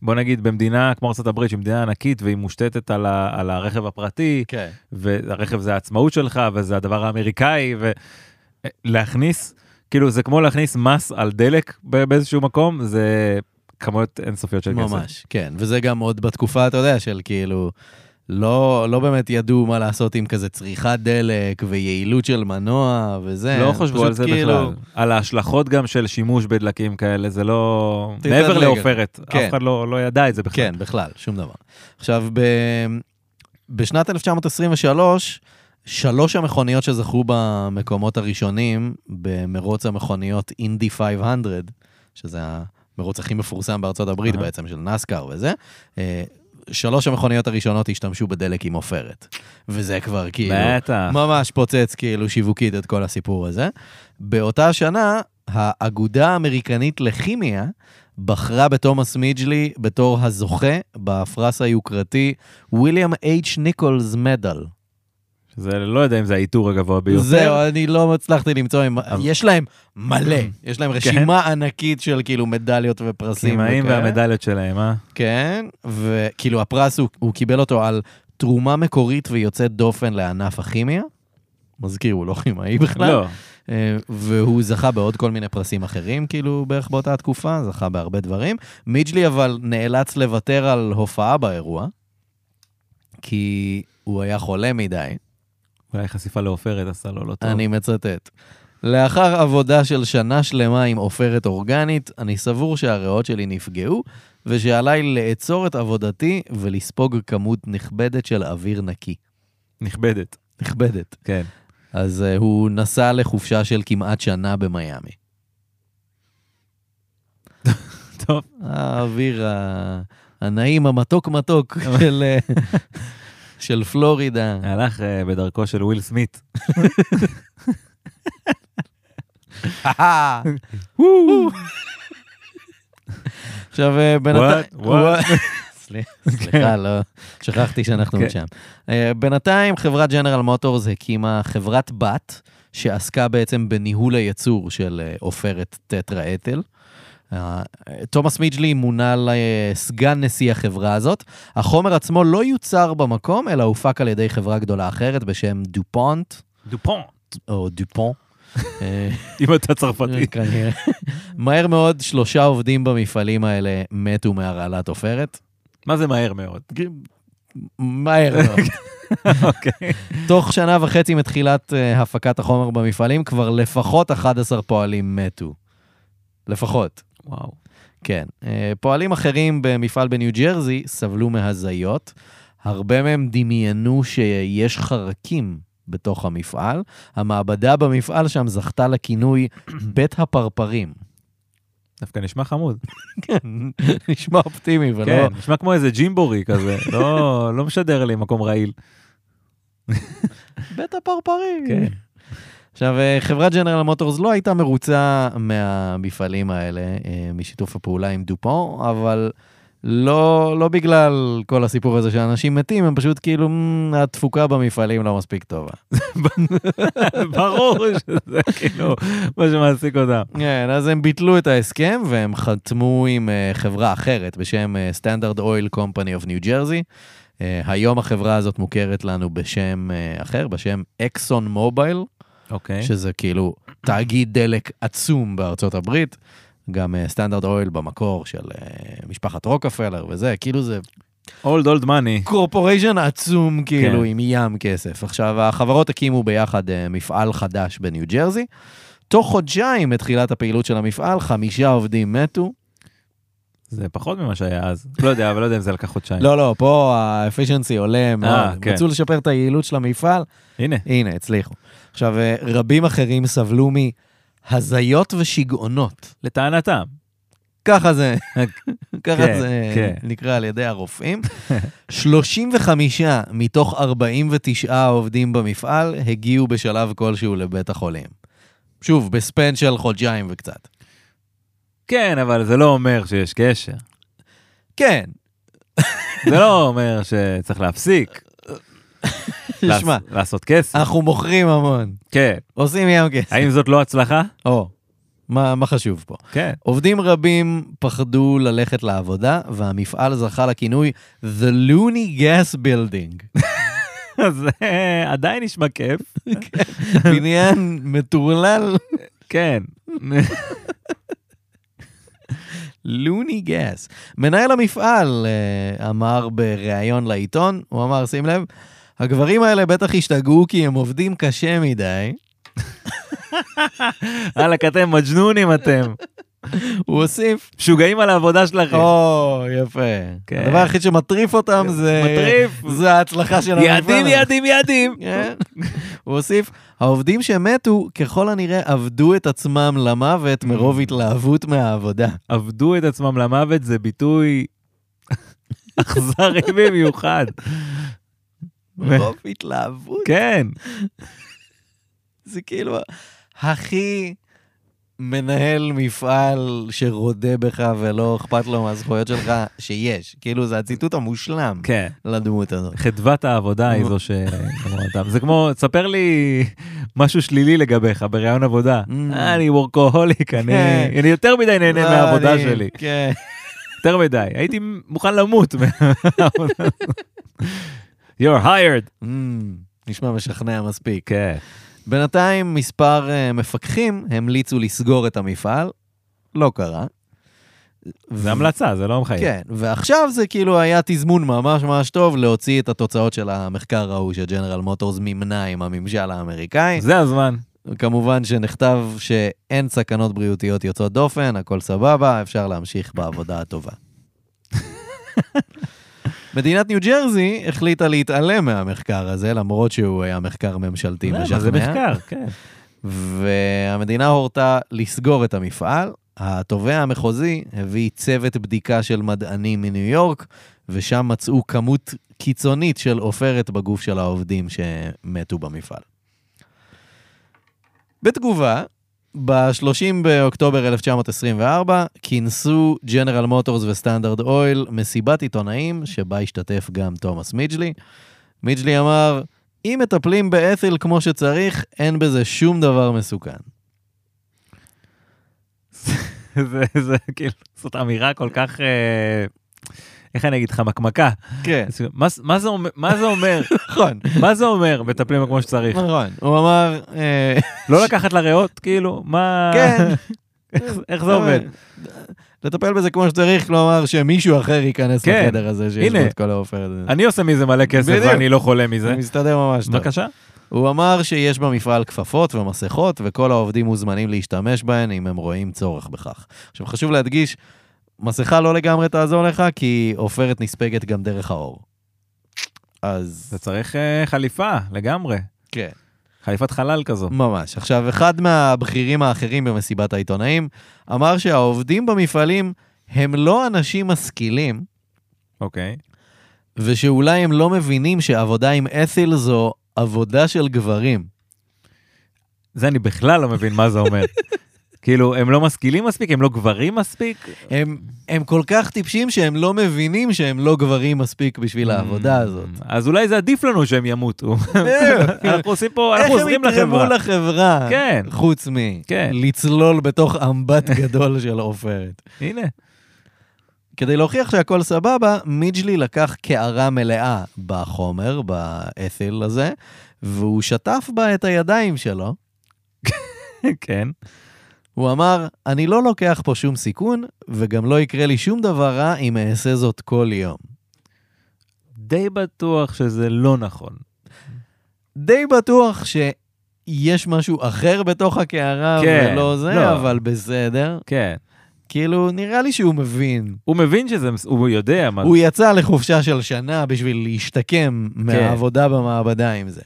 בוא נגיד, במדינה כמו ארה"ב, שהיא מדינה ענקית והיא מושתתת על ה- על הרכב הפרטי, כן. והרכב זה העצמאות שלך, וזה הדבר האמריקאי, ולהכניס, כאילו, זה כמו להכניס מס על דלק באיזשהו מקום, זה כמויות אינסופיות של כסף. ממש, כן. וזה גם עוד בתקופה, אתה יודע, של כאילו, לא, לא באמת ידעו מה לעשות עם כזה צריכת דלק ויעילות של מנוע וזה. לא חשבו על זה כאילו- בכלל. על ההשלכות גם של שימוש בדלקים כאלה, זה לא... מעבר לעופרת, כן. אף אחד לא לא ידע את זה בכלל. כן, בכלל, שום דבר. עכשיו, ב... בשנת 1923, שלוש המכוניות שזכו במקומות הראשונים במרוץ המכוניות אינדי 500, שזה המרוץ הכי מפורסם בארצות הברית אהה. בעצם, של נסקר וזה, אה, שלוש המכוניות הראשונות השתמשו בדלק עם עופרת. וזה כבר כאילו... בטח. ממש פוצץ כאילו שיווקית את כל הסיפור הזה. באותה שנה, האגודה האמריקנית לכימיה בחרה בתומאס מיג'לי בתור הזוכה בפרס היוקרתי ויליאם H. ניקולס מדל. זה לא יודע אם זה העיטור הגבוה ביותר. זהו, אני לא הצלחתי למצוא, אבל- יש להם מלא, יש להם רשימה ענקית של כאילו מדליות ופרסים. קימאים וכאלה. והמדליות שלהם, אה? כן, וכאילו הפרס, הוא, הוא קיבל אותו על תרומה מקורית ויוצאת דופן לענף הכימיה. מזכיר, הוא לא כימאי בכלל. לא, והוא זכה בעוד כל מיני פרסים אחרים, כאילו, בערך באותה תקופה, זכה בהרבה דברים. מיג'לי אבל נאלץ לוותר על הופעה באירוע, כי הוא היה חולה מדי. אולי חשיפה לעופרת עשה לו לא טוב. אני מצטט. לאחר עבודה של שנה שלמה עם עופרת אורגנית, אני סבור שהריאות שלי נפגעו, ושעליי לעצור את עבודתי ולספוג כמות נכבדת של אוויר נקי. נכבדת, נכבדת. כן. אז uh, הוא נסע לחופשה של כמעט שנה במיאמי. טוב, האוויר הנעים, המתוק מתוק של, אה, של פלורידה. הלך אה, בדרכו של וויל סמית. עכשיו, אה, בינתיים... סליחה, לא, שכחתי שאנחנו כן. משם. אה, בינתיים חברת ג'נרל מוטורס הקימה חברת בת שעסקה בעצם בניהול הייצור של עופרת טטרה אתל. אה, תומאס מיג'לי מונה לסגן נשיא החברה הזאת. החומר עצמו לא יוצר במקום, אלא הופק על ידי חברה גדולה אחרת בשם דופונט, דופון. או דופון. אה, אם אתה צרפתי. כנראה. מהר מאוד שלושה עובדים במפעלים האלה מתו מהרעלת עופרת. מה זה מהר מאוד? מהר מאוד. אוקיי. תוך שנה וחצי מתחילת הפקת החומר במפעלים, כבר לפחות 11 פועלים מתו. לפחות, וואו. כן. Uh, פועלים אחרים במפעל בניו ג'רזי סבלו מהזיות. הרבה מהם דמיינו שיש חרקים בתוך המפעל. המעבדה במפעל שם זכתה לכינוי בית הפרפרים. דווקא נשמע חמוד. כן, נשמע אופטימי ולא... כן, נשמע כמו איזה ג'ימבורי כזה. לא לא משדר לי מקום רעיל. בית הפרפרים. כן. עכשיו, אה, חברת ג'נרל מוטורס לא הייתה מרוצה מהמפעלים האלה, אה, משיתוף הפעולה עם דופון, אבל לא, לא בגלל כל הסיפור הזה שאנשים מתים, הם פשוט כאילו, "מ, התפוקה במפעלים לא מספיק טובה. ברור שזה כאילו מה שמעסיק אותם. כן, אז הם ביטלו את ההסכם והם חתמו עם אה, חברה אחרת בשם Standard Oil Company of New Jersey. היום החברה הזאת מוכרת לנו בשם אחר, בשם אקסון מובייל. אוקיי. שזה כאילו תאגיד דלק עצום בארצות הברית, גם סטנדרט אויל במקור של אה, משפחת רוקפלר וזה, כאילו זה אולד אולד מאני. קורפוריישן עצום כאילו כן. עם ים כסף. עכשיו, החברות הקימו ביחד אה, מפעל חדש בניו ג'רזי. תוך חודשיים מתחילת הפעילות של המפעל, חמישה עובדים מתו. זה פחות ממה שהיה אז. לא יודע, אבל לא יודע אם זה לקח חודשיים. לא, לא, פה האפישנסי עולה מאוד. כן. רצו לשפר את היעילות של המפעל, הנה. הנה, הצליחו. עכשיו, אה, רבים אחרים סבלו מהזיות ושיגעונות. לטענתם. ככה זה, ככה כן, זה כן. נקרא על ידי הרופאים. 35 מתוך 49 עובדים במפעל הגיעו בשלב כלשהו לבית החולים. שוב, בספן של חודשיים וקצת. כן, אבל זה לא אומר שיש קשר. כן, זה לא אומר שצריך להפסיק. לעש- לעשות כסף. אנחנו מוכרים המון, כן. עושים ים כסף. האם זאת לא הצלחה? או, מה מה חשוב פה? כן. עובדים רבים פחדו ללכת לעבודה, והמפעל זכה לכינוי The Looney Gas Building. זה עדיין נשמע כיף. בניין מטורלל, כן. לוני גס. מנהל המפעל אה, אמר בריאיון לעיתון, הוא אמר, שים לב, הגברים האלה בטח השתגעו כי הם עובדים קשה מדי. וואלכ, אתם מג'נונים אתם. הוא הוסיף, משוגעים על העבודה שלכם. או, יפה. כן. הדבר היחיד שמטריף אותם זה... מטריף. זה ההצלחה של המפעל. יעדים, יעדים, יעדים. כן. הוא הוסיף, העובדים שמתו ככל הנראה עבדו את עצמם למוות מרוב התלהבות מהעבודה. עבדו את עצמם למוות זה ביטוי אכזרי במיוחד. מרוב התלהבות. כן. זה כאילו הכי מנהל מפעל שרודה בך ולא אכפת לו מהזכויות שלך שיש. כאילו, זה הציטוט המושלם כן. לדמות הזאת. חדוות העבודה היא זו אותם. זה כמו, תספר לי משהו שלילי לגביך בראיון עבודה. Mm. "אה, אני וורקוהוליק, אני כן. אני יותר מדי נהנה לא, מהעבודה שלי. כן. יותר מדי. הייתי מוכן למות מהעבודה. You're hired. Mm, נשמע משכנע מספיק. כן. בינתיים מספר אה, מפקחים המליצו לסגור את המפעל, לא קרה. זה המלצה, זה לא מחייב. כן, ועכשיו זה כאילו היה תזמון ממש ממש טוב להוציא את התוצאות של המחקר ההוא שג'נרל מוטורס מימנה עם הממשל האמריקאי. זה הזמן. כמובן שנכתב שאין סכנות בריאותיות יוצאות דופן, הכל סבבה, אפשר להמשיך בעבודה הטובה. מדינת ניו ג'רזי החליטה להתעלם מהמחקר הזה, למרות שהוא היה מחקר ממשלתי למה? משכנע. זה מחקר, כן. והמדינה הורתה לסגור את המפעל. התובע המחוזי הביא צוות בדיקה של מדענים מניו יורק, ושם מצאו כמות קיצונית של עופרת בגוף של העובדים שמתו במפעל. בתגובה, ב-30 באוקטובר 1924 כינסו ג'נרל מוטורס וסטנדרט אויל מסיבת עיתונאים שבה השתתף גם תומאס מידג'לי. מידג'לי אמר, אם מטפלים באתיל כמו שצריך, אין בזה שום דבר מסוכן. זה, זה כאילו, זאת אמירה כל כך, אה, איך אני אגיד לך, מקמקה. כן, מה, זה, אומר-? נכון, מה זה אומר, מטפלים כמו שצריך? נכון. הוא אמר, אה, לא לקחת לריאות, כאילו? מה... כן. איך, זה עובד? לטפל בזה כמו שצריך, כלומר שמישהו אחר ייכנס כן. לחדר הזה שיש הנה. את כל העופרת הזה. אני עושה מזה מלא כסף בדיוק. ואני לא חולה מזה. זה מסתדר ממש טוב. בבקשה. הוא אמר שיש במפעל כפפות ומסכות, וכל העובדים מוזמנים להשתמש בהן אם הם רואים צורך בכך. עכשיו, חשוב להדגיש, מסכה לא לגמרי תעזור לך, כי עופרת נספגת גם דרך האור. אז... אתה צריך אה, חליפה, לגמרי. כן. חליפת חלל כזו. ממש. עכשיו, אחד מהבכירים האחרים במסיבת העיתונאים אמר שהעובדים במפעלים הם לא אנשים משכילים, אוקיי. ושאולי הם לא מבינים שעבודה עם אתיל זו עבודה של גברים. זה אני בכלל לא מבין מה זה אומר. כאילו, הם לא משכילים מספיק? הם לא גברים מספיק? הם, הם כל כך טיפשים שהם לא מבינים שהם לא גברים מספיק בשביל העבודה הזאת. אז אולי זה עדיף לנו שהם ימותו. אנחנו עושים פה, אנחנו עוזרים איך הם לחברה. יתרמו לחברה? כן. חוץ כן. מלצלול בתוך אמבט גדול של עופרת. הנה. כדי להוכיח שהכל סבבה, מידג'לי לקח קערה מלאה בחומר, באתיל הזה, והוא שטף בה את הידיים שלו. כן. הוא אמר, אני לא לוקח פה שום סיכון, וגם לא יקרה לי שום דבר רע אם אעשה זאת כל יום. די בטוח שזה לא נכון. די בטוח שיש משהו אחר בתוך הקערה, כן, ולא זה, לא. אבל בסדר. כן. כאילו, נראה לי שהוא מבין. הוא מבין שזה, הוא יודע מה הוא יצא לחופשה של שנה בשביל להשתקם מהעבודה במעבדה עם זה.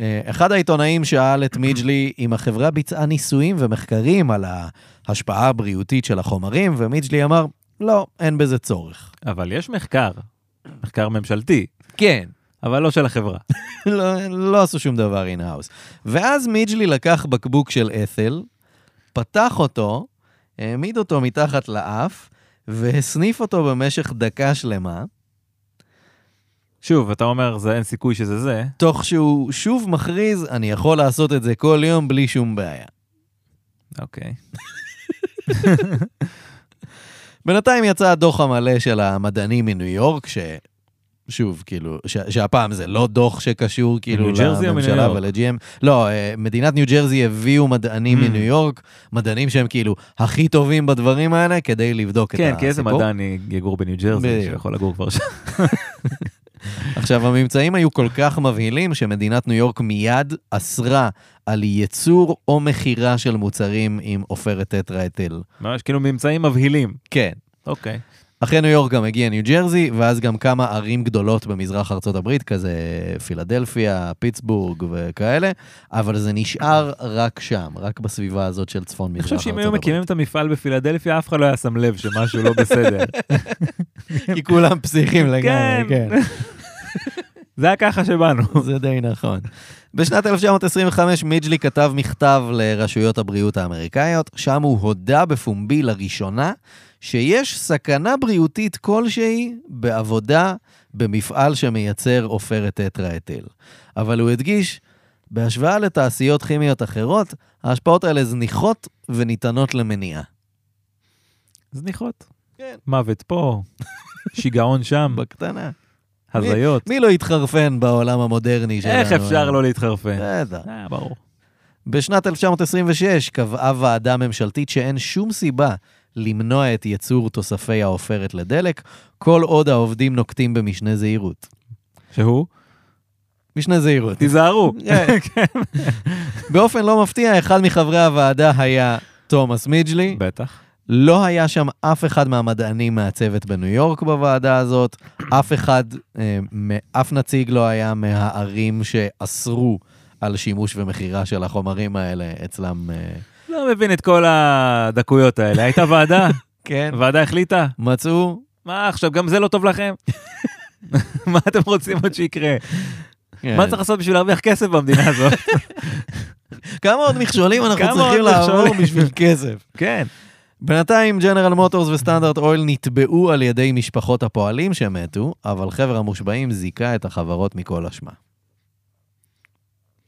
אה, אחד העיתונאים שאל את מידג'לי אם החברה ביצעה ניסויים ומחקרים על ההשפעה הבריאותית של החומרים, ומידג'לי אמר, לא, אין בזה צורך. אבל יש מחקר, מחקר ממשלתי, כן, אבל לא של החברה. לא, לא עשו שום דבר in-house. ואז מידג'לי לקח בקבוק של את'ל, פתח אותו, העמיד אותו מתחת לאף, והסניף אותו במשך דקה שלמה, שוב, אתה אומר, זה אין סיכוי שזה זה. תוך שהוא שוב מכריז, אני יכול לעשות את זה כל יום בלי שום בעיה. אוקיי. בינתיים יצא הדוח המלא של המדענים מניו יורק, ש... שוב, כאילו, ש... שהפעם זה לא דוח שקשור כאילו לממשלה? ול-GM. לא, אה, מדינת ניו ג'רזי הביאו מדענים Mm. מניו יורק, מדענים שהם כאילו הכי טובים בדברים האלה, כדי לבדוק את כן, הסיפור. כי איזה מדען יגור בניו ג'רזי. שיכול לגור כבר שם. עכשיו, הממצאים היו כל כך מבהילים, שמדינת ניו יורק מיד אסרה על ייצור או מכירה של מוצרים עם עופרת טטרה-אתיל. ממש כאילו ממצאים מבהילים. כן. אוקיי. אחרי ניו יורק גם הגיע ניו ג'רזי, ואז גם כמה ערים גדולות במזרח ארצות הברית, כזה פילדלפיה, פיטסבורג וכאלה, אבל זה נשאר רק שם, רק בסביבה הזאת של צפון אני מזרח חושב ארצות שאם הברית. היו מקימים את המפעל בפילדלפיה, אף אחד לא היה שם לב שמשהו לא בסדר. כי כולם פסיכים לגמרי, כן. זה היה ככה שבאנו. זה די נכון. בשנת 1925 מידג'לי כתב מכתב לרשויות הבריאות האמריקאיות, שם הוא הודה בפומבי לראשונה שיש סכנה בריאותית כלשהי בעבודה במפעל שמייצר עופרת טטרה-אתיל. אבל הוא הדגיש, בהשוואה לתעשיות כימיות אחרות, ההשפעות האלה זניחות וניתנות למניעה. זניחות. כן. מוות פה, שיגעון שם, בקטנה. הזיות. מי לא יתחרפן בעולם המודרני שלנו? איך אפשר לא להתחרפן? בטח. אה, ברור. בשנת 1926 קבעה ועדה ממשלתית שאין שום סיבה למנוע את ייצור תוספי העופרת לדלק, כל עוד העובדים נוקטים במשנה זהירות. שהוא? משנה זהירות. תיזהרו. כן. באופן לא מפתיע, אחד מחברי הוועדה היה תומאס מידג'לי. בטח. לא היה שם אף אחד מהמדענים מהצוות בניו יורק בוועדה הזאת, אף אחד, אה, אף נציג לא היה מהערים שאסרו על שימוש ומכירה של החומרים האלה אצלם. אה, לא מבין את כל הדקויות האלה. הייתה ועדה? כן, ועדה החליטה? מצאו, מה עכשיו, גם זה לא טוב לכם? מה אתם רוצים עוד שיקרה? כן. מה צריך לעשות בשביל להרוויח כסף במדינה הזאת? כמה עוד מכשולים אנחנו צריכים לעבור? בשביל כסף? כן. בינתיים ג'נרל מוטורס וסטנדרט אויל נתבעו על ידי משפחות הפועלים שמתו, אבל חבר המושבעים זיכה את החברות מכל אשמה.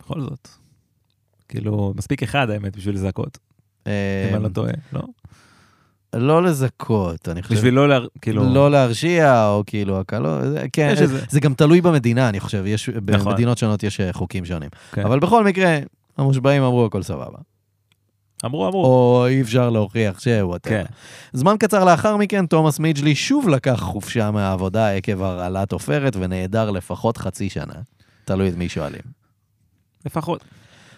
בכל זאת. כאילו, מספיק אחד האמת בשביל לזכות, אם אני לא טועה, לא? לא לזכות, אני חושב. בשביל לא, לה- כאילו... לא להרשיע, או כאילו הקלות, זה- כן, יש איזה- זה גם תלוי במדינה, אני חושב, יש, נכון. במדינות שונות יש אה, חוקים שונים. כן. אבל בכל מקרה, המושבעים אמרו הכל סבבה. אמרו, אמרו. או אי אפשר להוכיח שהוא כן. זמן קצר לאחר מכן, תומאס מידג'לי שוב לקח חופשה מהעבודה עקב הרעלת עופרת ונעדר לפחות חצי שנה. תלוי את מי שואלים. לפחות.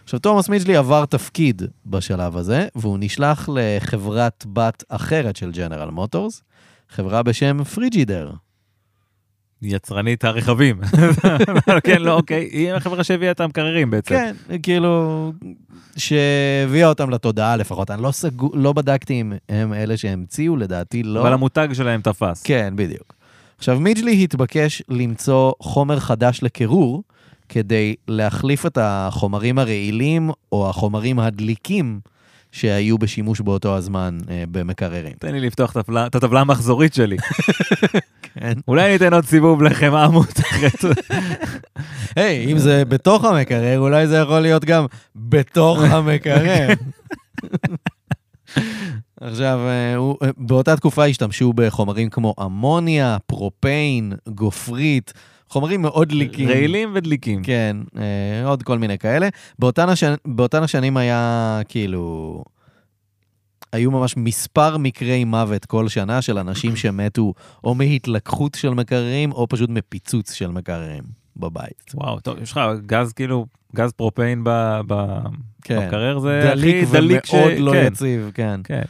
עכשיו, תומאס מידג'לי עבר תפקיד בשלב הזה, והוא נשלח לחברת בת אחרת של ג'נרל מוטורס, חברה בשם פריג'ידר. יצרנית הרכבים. כן, לא, אוקיי. היא החברה שהביאה את המקררים בעצם. כן, כאילו, שהביאה אותם לתודעה לפחות. אני לא, סגו, לא בדקתי אם הם אלה שהמציאו, לדעתי לא. אבל המותג שלהם תפס. כן, בדיוק. עכשיו, מידג'לי התבקש למצוא חומר חדש לקירור, כדי להחליף את החומרים הרעילים או החומרים הדליקים שהיו בשימוש באותו הזמן אה, במקררים. תן לי לפתוח את הטבלה- את הטבלה המחזורית שלי. כן. אולי ניתן עוד סיבוב לחם עמות. היי, אם זה בתוך המקרר, אולי זה יכול להיות גם בתוך המקרר. עכשיו, אה, אה, באותה תקופה השתמשו בחומרים כמו אמוניה, פרופיין, גופרית, חומרים מאוד דליקים. רעילים ודליקים. כן, אה, עוד כל מיני כאלה. באותן, הש... באותן השנים היה כאילו... היו ממש מספר מקרי מוות כל שנה של אנשים שמתו או מהתלקחות של מקררים או פשוט מפיצוץ של מקררים בבית. וואו, טוב, יש לך גז כאילו, גז פרופיין ב- ב- כן. במקרר זה דליק הכי דליק ש... ומאוד לא כן, יציב, כן. כן.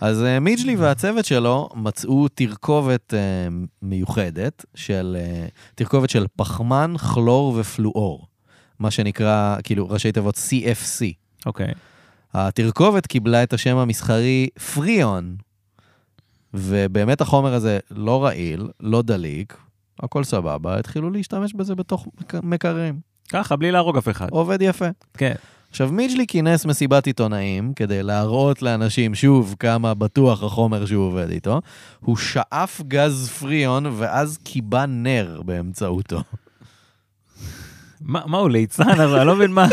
אז uh, מידג'לי והצוות שלו מצאו תרכובת uh, מיוחדת של, uh, תרכובת של פחמן, כלור ופלואור, מה שנקרא, כאילו, ראשי תיבות CFC. אוקיי. התרכובת קיבלה את השם המסחרי פריאון, ובאמת החומר הזה לא רעיל, לא דליק, הכל סבבה, התחילו להשתמש בזה בתוך מק- מקררים. ככה, בלי להרוג אף אחד. עובד יפה. כן. עכשיו, מידג'לי כינס מסיבת עיתונאים כדי להראות לאנשים שוב כמה בטוח החומר שהוא עובד איתו. הוא שאף גז פריון ואז קיבה נר באמצעותו. מה מה הוא ליצן? אבל אני לא מבין מה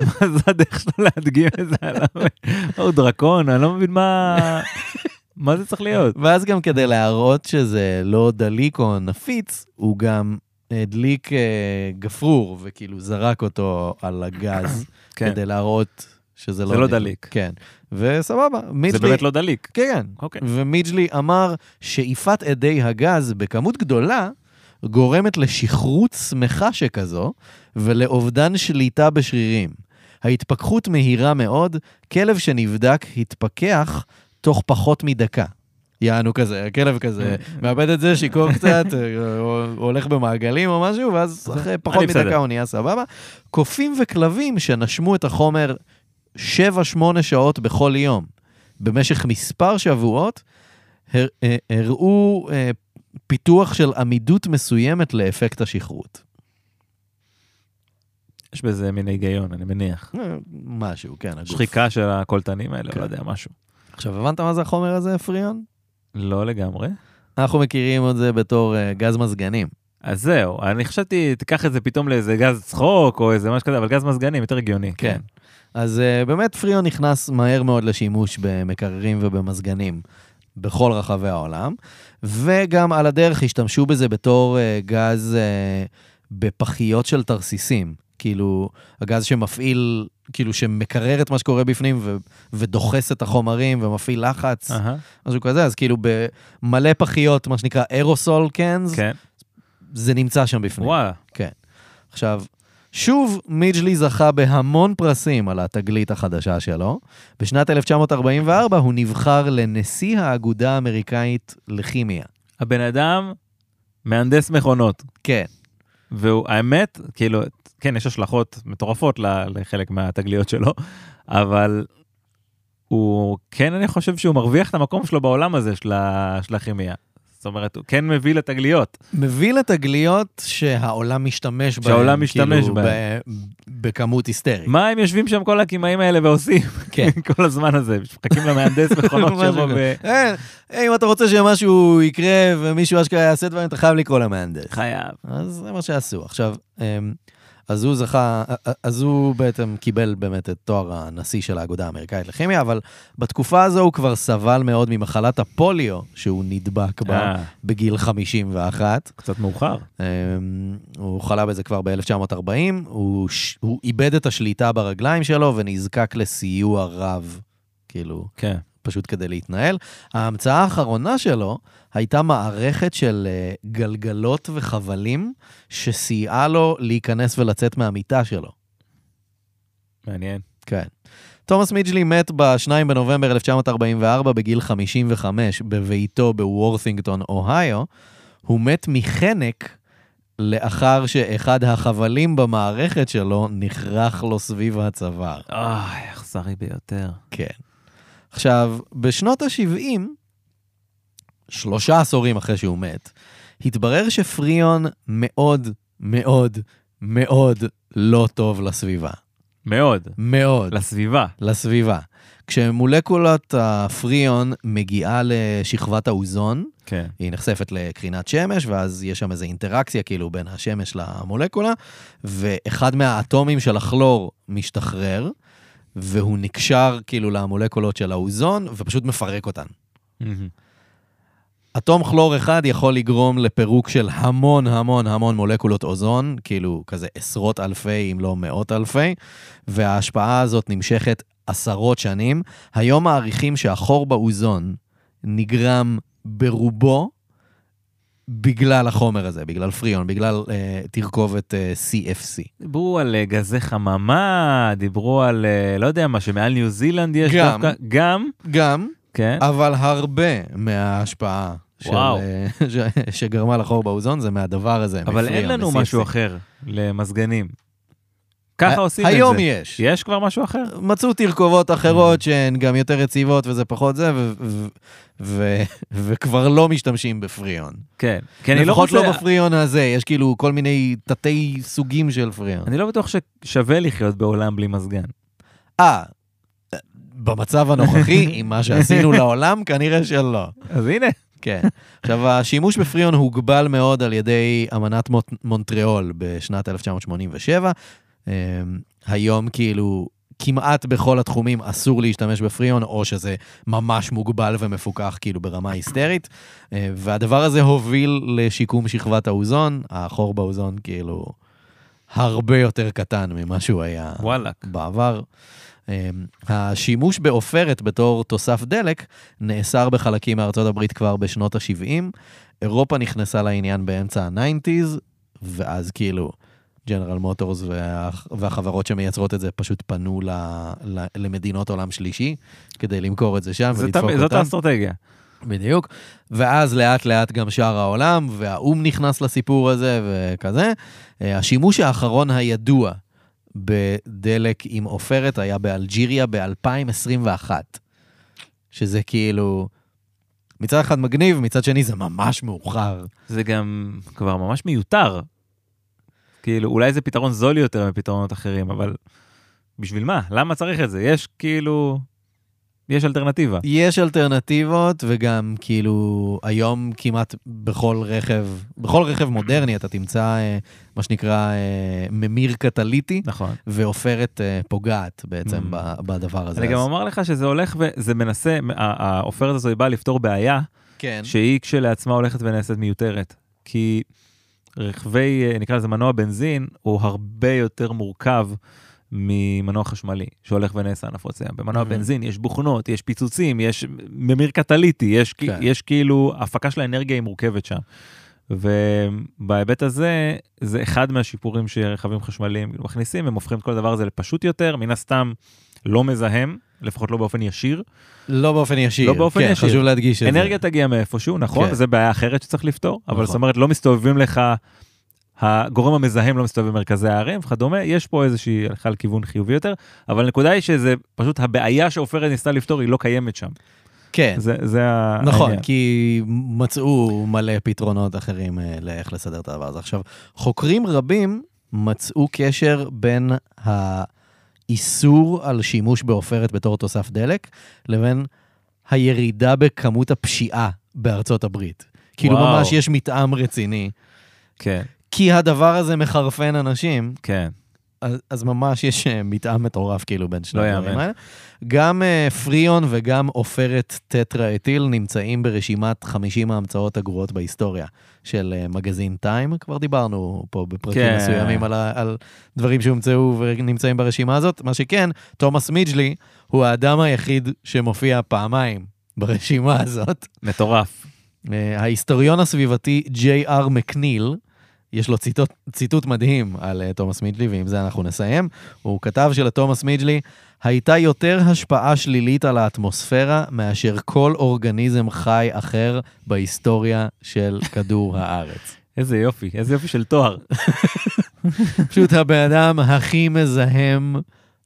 מה זה הדרך שלו להדגים את זה. אני לא מבין. הוא דרקון, אני לא מבין מה... מה זה צריך להיות? ואז גם כדי להראות שזה לא דליק או נפיץ, הוא גם הדליק אה, גפרור וכאילו זרק אותו על הגז כן. כדי להראות שזה לא זה לא דליק. כן, וסבבה. זה מידג'לי- באמת לא דליק. כן, כן. אוקיי. ומידג'לי אמר שאיפת אדי הגז בכמות גדולה גורמת לשכרות שמחה שכזו ולאובדן שליטה בשרירים. ההתפכחות מהירה מאוד, כלב שנבדק התפכח תוך פחות מדקה. יענו כזה, הכלב כזה, מאבד את זה, שיכור קצת, הולך במעגלים או משהו, ואז אחרי פחות. מדקה הוא נהיה סבבה. קופים וכלבים שנשמו את החומר 7-8 שעות בכל יום במשך מספר שבועות, אה, הראו אה, פיתוח של עמידות מסוימת לאפקט השכרות. יש בזה מין היגיון, אני מניח. אה, משהו, כן, הגוף. שחיקה של הקולטנים האלה, כן. לא יודע, משהו. עכשיו, הבנת מה זה החומר הזה, פריון? לא לגמרי. אנחנו מכירים את זה בתור אה, גז מזגנים. אז זהו, אני חשבתי, תיקח את זה פתאום לאיזה גז צחוק או איזה משהו כזה, אבל גז מזגנים יותר הגיוני. כן. אז uh, באמת פריון נכנס מהר מאוד לשימוש במקררים ובמזגנים בכל רחבי העולם, וגם על הדרך השתמשו בזה בתור uh, גז uh, בפחיות של תרסיסים. כאילו, הגז שמפעיל כאילו שמקרר את מה שקורה בפנים ו, ודוחס את החומרים ומפעיל לחץ, אהה, משהו כזה, אז כאילו במלא פחיות, מה שנקרא אירוסול קנס, כן. זה נמצא שם בפנים. וואלה. עכשיו, שוב מידג'לי זכה בהמון פרסים על התגלית החדשה שלו. בשנת 1944 הוא נבחר לנשיא האגודה האמריקאית לכימיה. הבן אדם מהנדס מכונות. כן. והאמת, כאילו, כן, יש השלכות מטורפות לחלק מהתגליות שלו, אבל הוא, כן, אני חושב שהוא מרוויח את המקום שלו בעולם הזה של, ה- של הכימיה. זאת אומרת, הוא כן מביא לתגליות. מביא לתגליות שהעולם משתמש בהן. שהעולם משתמש כאילו, בהן. ב- בכמות היסטרית. מה הם יושבים שם כל הכימאים האלה ועושים כן. כל הזמן הזה? מחכים למהנדס מכונות שיבוא כזה. ב... אה, אם אתה רוצה שמשהו יקרה ומישהו אשכרה יעשה דברים, אתה חייב לקרוא למהנדס. חייב. אז זה מה שעשו. עכשיו, אמ, אז הוא זכה, אז הוא בעצם קיבל באמת את תואר הנשיא של האגודה האמריקאית לכימיה, אבל בתקופה הזו הוא כבר סבל מאוד ממחלת הפוליו שהוא נדבק בה אה, בגיל 51. קצת מאוחר. אמ, הוא חלה בזה כבר ב-1940, הוא, איבד את השליטה ברגליים שלו ונזקק לסיוע רב, כאילו, כן. פשוט כדי להתנהל. ההמצאה האחרונה שלו הייתה מערכת של אה, גלגלות וחבלים שסייעה לו להיכנס ולצאת מהמיטה שלו. מעניין. כן. תומאס מידג'לי מת ב-2 בנובמבר 1944 בגיל 55 בביתו בוורת'ינגטון, אוהיו. הוא מת מחנק לאחר שאחד החבלים במערכת שלו נכרך לו סביב הצוואר. אוי, אכזרי ביותר. כן. עכשיו, בשנות ה-70, שלושה עשורים אחרי שהוא מת, התברר שפריון מאוד מאוד מאוד לא טוב לסביבה. מאוד. מאוד. לסביבה. לסביבה. כשמולקולת הפריון מגיעה לשכבת האוזון, כן. היא נחשפת לקרינת שמש, ואז יש שם איזו אינטראקציה כאילו בין השמש למולקולה, ואחד מהאטומים של הכלור משתחרר, והוא נקשר כאילו למולקולות של האוזון, ופשוט מפרק אותן. אטום כלור אחד יכול לגרום לפירוק של המון המון המון מולקולות אוזון, כאילו כזה עשרות אלפי אם לא מאות אלפי, וההשפעה הזאת נמשכת עשרות שנים. היום מעריכים שהחור באוזון נגרם ברובו בגלל החומר הזה, בגלל פריון, בגלל אה, תרכובת אה, CFC. דיברו על אה, גזי חממה, דיברו על, אה, לא יודע מה, שמעל ניו זילנד יש גם. דווקא, גם, גם, כן, אבל הרבה מההשפעה של. אה, ש- שגרמה לחור באוזון זה מהדבר הזה. אבל אין מפריון, לנו. משהו אחר למזגנים. ככה עושים את זה. היום יש. יש כבר משהו אחר? מצאו תרכובות אחרות שהן גם יותר יציבות וזה פחות זה, וכבר לא משתמשים בפריון. כן. כי אני לא לפחות רוצה... לא בפריון הזה, יש כאילו כל מיני תתי סוגים של פריון. אני לא בטוח ששווה לחיות בעולם בלי מזגן. אה, במצב הנוכחי, עם מה שעשינו לעולם, כנראה שלא. אז הנה. כן. עכשיו, השימוש בפריון הוגבל מאוד על ידי אמנת מונט- מונטריאול בשנת 1987. אמ, היום כאילו כמעט בכל התחומים אסור להשתמש בפריון, או שזה ממש מוגבל ומפוקח כאילו ברמה היסטרית. אה, והדבר הזה הוביל לשיקום שכבת האוזון, החור באוזון כאילו הרבה יותר קטן ממה שהוא היה וואלכ. בעבר. אמ, השימוש בעופרת בתור תוסף דלק נאסר בחלקים מארצות הברית כבר בשנות ה-70. אירופה נכנסה לעניין באמצע ה-90's, ואז כאילו ג'נרל מוטורס וה, והחברות שמייצרות את זה פשוט פנו ל, ל, למדינות עולם שלישי כדי למכור את זה שם זה ולדפוק תמיד- זאת אותם. האסטרטגיה. בדיוק. ואז לאט לאט גם שאר העולם, והאו"ם נכנס לסיפור הזה וכזה. אה, השימוש האחרון הידוע בדלק עם עופרת היה באלג'יריה ב-2021. שזה כאילו, מצד אחד מגניב, מצד שני זה ממש מאוחר. זה גם כבר ממש מיותר. כאילו, אולי זה פתרון זול יותר מפתרונות אחרים, אבל בשביל מה? למה צריך את זה? יש כאילו... יש אלטרנטיבה. יש אלטרנטיבות, וגם כאילו היום כמעט בכל רכב, בכל רכב מודרני אתה תמצא אה, מה שנקרא אה, ממיר קטליטי. נכון. ועופרת אה, פוגעת בעצם Mm. בדבר הזה. אני גם אז- אומר לך שזה הולך וזה מנסה, העופרת הזו היא באה לפתור בעיה כן. שהיא כשלעצמה הולכת ונעשית מיותרת. כי רכבי, אה, נקרא לזה מנוע בנזין, הוא הרבה יותר מורכב ממנוע חשמלי שהולך ונעשה נפוץ היום. במנוע Mhm. בנזין יש בוכנות, יש פיצוצים, יש ממיר קטליטי, יש. כן. יש כאילו, הפקה של האנרגיה היא מורכבת שם. ובהיבט הזה, זה אחד מהשיפורים שרכבים חשמליים מכניסים, הם הופכים את כל הדבר הזה לפשוט יותר, מן הסתם לא מזהם, לפחות לא באופן ישיר. לא באופן ישיר. לא באופן כן, ישיר. חשוב להדגיש את זה. אנרגיה תגיע מאיפשהו, נכון? כן. זו בעיה אחרת שצריך לפתור, אבל נכון. זאת אומרת, לא מסתובבים לך, הגורם המזהם לא מסתובב במרכזי הערים וכדומה, יש פה איזושהי הלכה לכיוון חיובי יותר, אבל הנקודה היא שזה פשוט הבעיה שעופרת ניסתה לפתור, היא לא קיימת שם. כן. זה, זה ה- נכון, העניין. כי מצאו מלא פתרונות אחרים אה, לאיך לסדר את הדבר הזה. עכשיו, חוקרים רבים מצאו קשר בין האיסור על שימוש בעופרת בתור תוסף דלק, לבין הירידה בכמות הפשיעה בארצות הברית. כאילו וואו. ממש יש מתאם רציני. כן, כי הדבר הזה מחרפן אנשים, כן. אז, אז ממש יש אה, מתאם מטורף כאילו בין שני לא הדברים. האלה. גם אה, פריון וגם עופרת טטרה-אטיל נמצאים ברשימת 50 ההמצאות הגרועות בהיסטוריה של אה, מגזין טיים. כבר דיברנו פה בפרקים כן. מסוימים על, על דברים שהומצאו ונמצאים ברשימה הזאת. מה שכן, תומאס מידג'לי הוא האדם היחיד שמופיע פעמיים ברשימה הזאת. מטורף. ההיסטוריון הסביבתי ג'יי.אר מקניל, יש לו ציטוט, ציטוט מדהים על אה, תומאס מידג'לי, ועם זה אנחנו נסיים. הוא כתב שלתומאס מידג'לי הייתה יותר השפעה שלילית על האטמוספירה מאשר כל אורגניזם חי אחר בהיסטוריה של כדור הארץ. איזה יופי, איזה יופי של תואר. פשוט הבן אדם הכי מזהם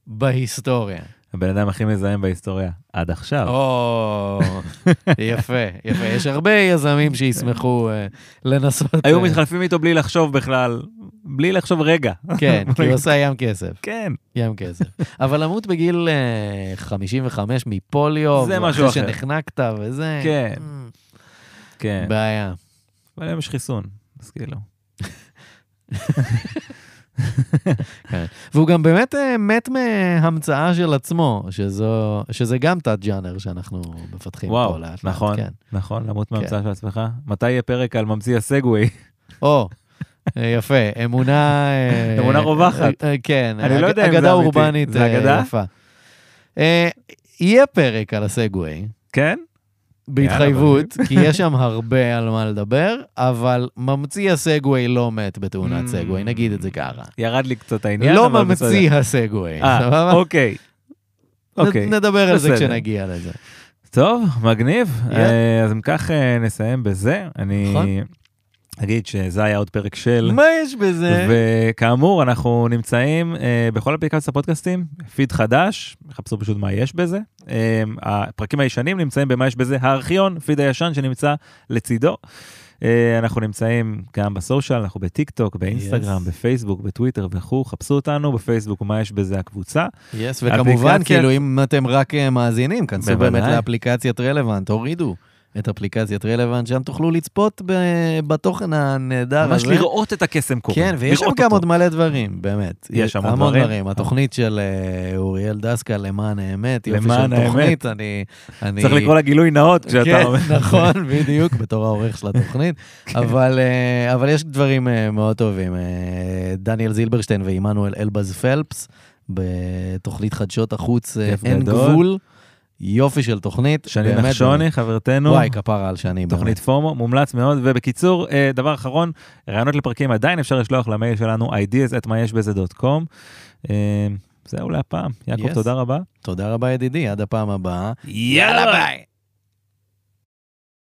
בהיסטוריה. הבן אדם הכי מזהם בהיסטוריה עד עכשיו. או, יפה, יפה. יש הרבה יזמים שישמחו אה, לנסות... היו אה, מתחלפים איתו בלי לחשוב בכלל, בלי לחשוב רגע. כן, כי הוא עושה ים כסף. כן, ים כסף. אבל למות בגיל אה, 55 מפוליו, זה משהו אחרי אחר. שנחנקת וזה, כן. אה, כן. בעיה. אבל היום יש חיסון, אז כאילו. והוא גם באמת אה, מת מהמצאה של עצמו, שזו, שזה גם תת-ג'אנר שאנחנו מפתחים פה וואו, לאט לאט. נכון, כן. נכון, למות כן. מהמצאה של עצמך. מתי יהיה פרק על ממציא הסגווי? או, אה, יפה, אמונה... אה, אמונה רווחת. כן, אני לא יודע אם זה אגדה אמיתי. אורבנית אגדה? יפה. אה, יהיה פרק על הסגווי. כן? בהתחייבות, כי יש שם הרבה על מה לדבר, אבל ממציא הסגווי לא מת בתאונת Mm. סגווי, נגיד את זה ככה. ירד לי קצת העניין, לא ממציא. הסגווי, אה, סבבה? אוקיי. אוקיי. נדבר על זה. כשנגיע לזה. טוב, מגניב. אה, אז אם כך אה, נסיים בזה. אני נכון. אגיד שזה היה עוד פרק של... מה יש בזה? וכאמור, אנחנו נמצאים אה, בכל אפליקציות הפודקאסטים, פיד חדש, חפשו פשוט מה יש בזה. אה, הפרקים הישנים נמצאים במה יש בזה, הארכיון, פיד הישן שנמצא לצידו. אה, אנחנו נמצאים גם בסושיאל, אנחנו בטיק טוק, באינסטגרם, Yes. בפייסבוק, בטוויטר וכו', חפשו אותנו בפייסבוק, מה יש בזה הקבוצה. יס, וכמובן, אפליקציה- כאילו, אם אתם רק אה, מאזינים, כנסו. באמת לאפליקציית רלוונט, הורידו את אפליקציית רלוונט, שם תוכלו לצפות ב- בתוכן הנהדר ממש הזה. לראות את הקסם קורה. כן, ויש שם גם אותו. עוד מלא דברים, באמת. יש שם עוד המון דברים. דברים. התוכנית של אה, אוריאל דסקל, למען האמת, יופי של האמת. תוכנית, אני... אני- צריך לקרוא לה גילוי נאות כשאתה כן, אומר. נכון, בדיוק, בתור העורך של התוכנית. אבל, אה, אבל יש דברים אה, מאוד טובים. דניאל זילברשטיין ועמנואל אלבז פלפס, בתוכנית חדשות החוץ אין גדול. גבול. יופי של תוכנית. שני באמת, נחשוני, באמת. חברתנו. וואי, כפרה על שני. תוכנית פורמו, מומלץ מאוד. ובקיצור, אה, דבר אחרון, רעיונות לפרקים עדיין אפשר לשלוח למייל שלנו ideas at myesbזה.com. אה, זהו להפעם. יעקב, Yes. תודה רבה. תודה רבה, ידידי, עד הפעם הבאה. יאללה ביי.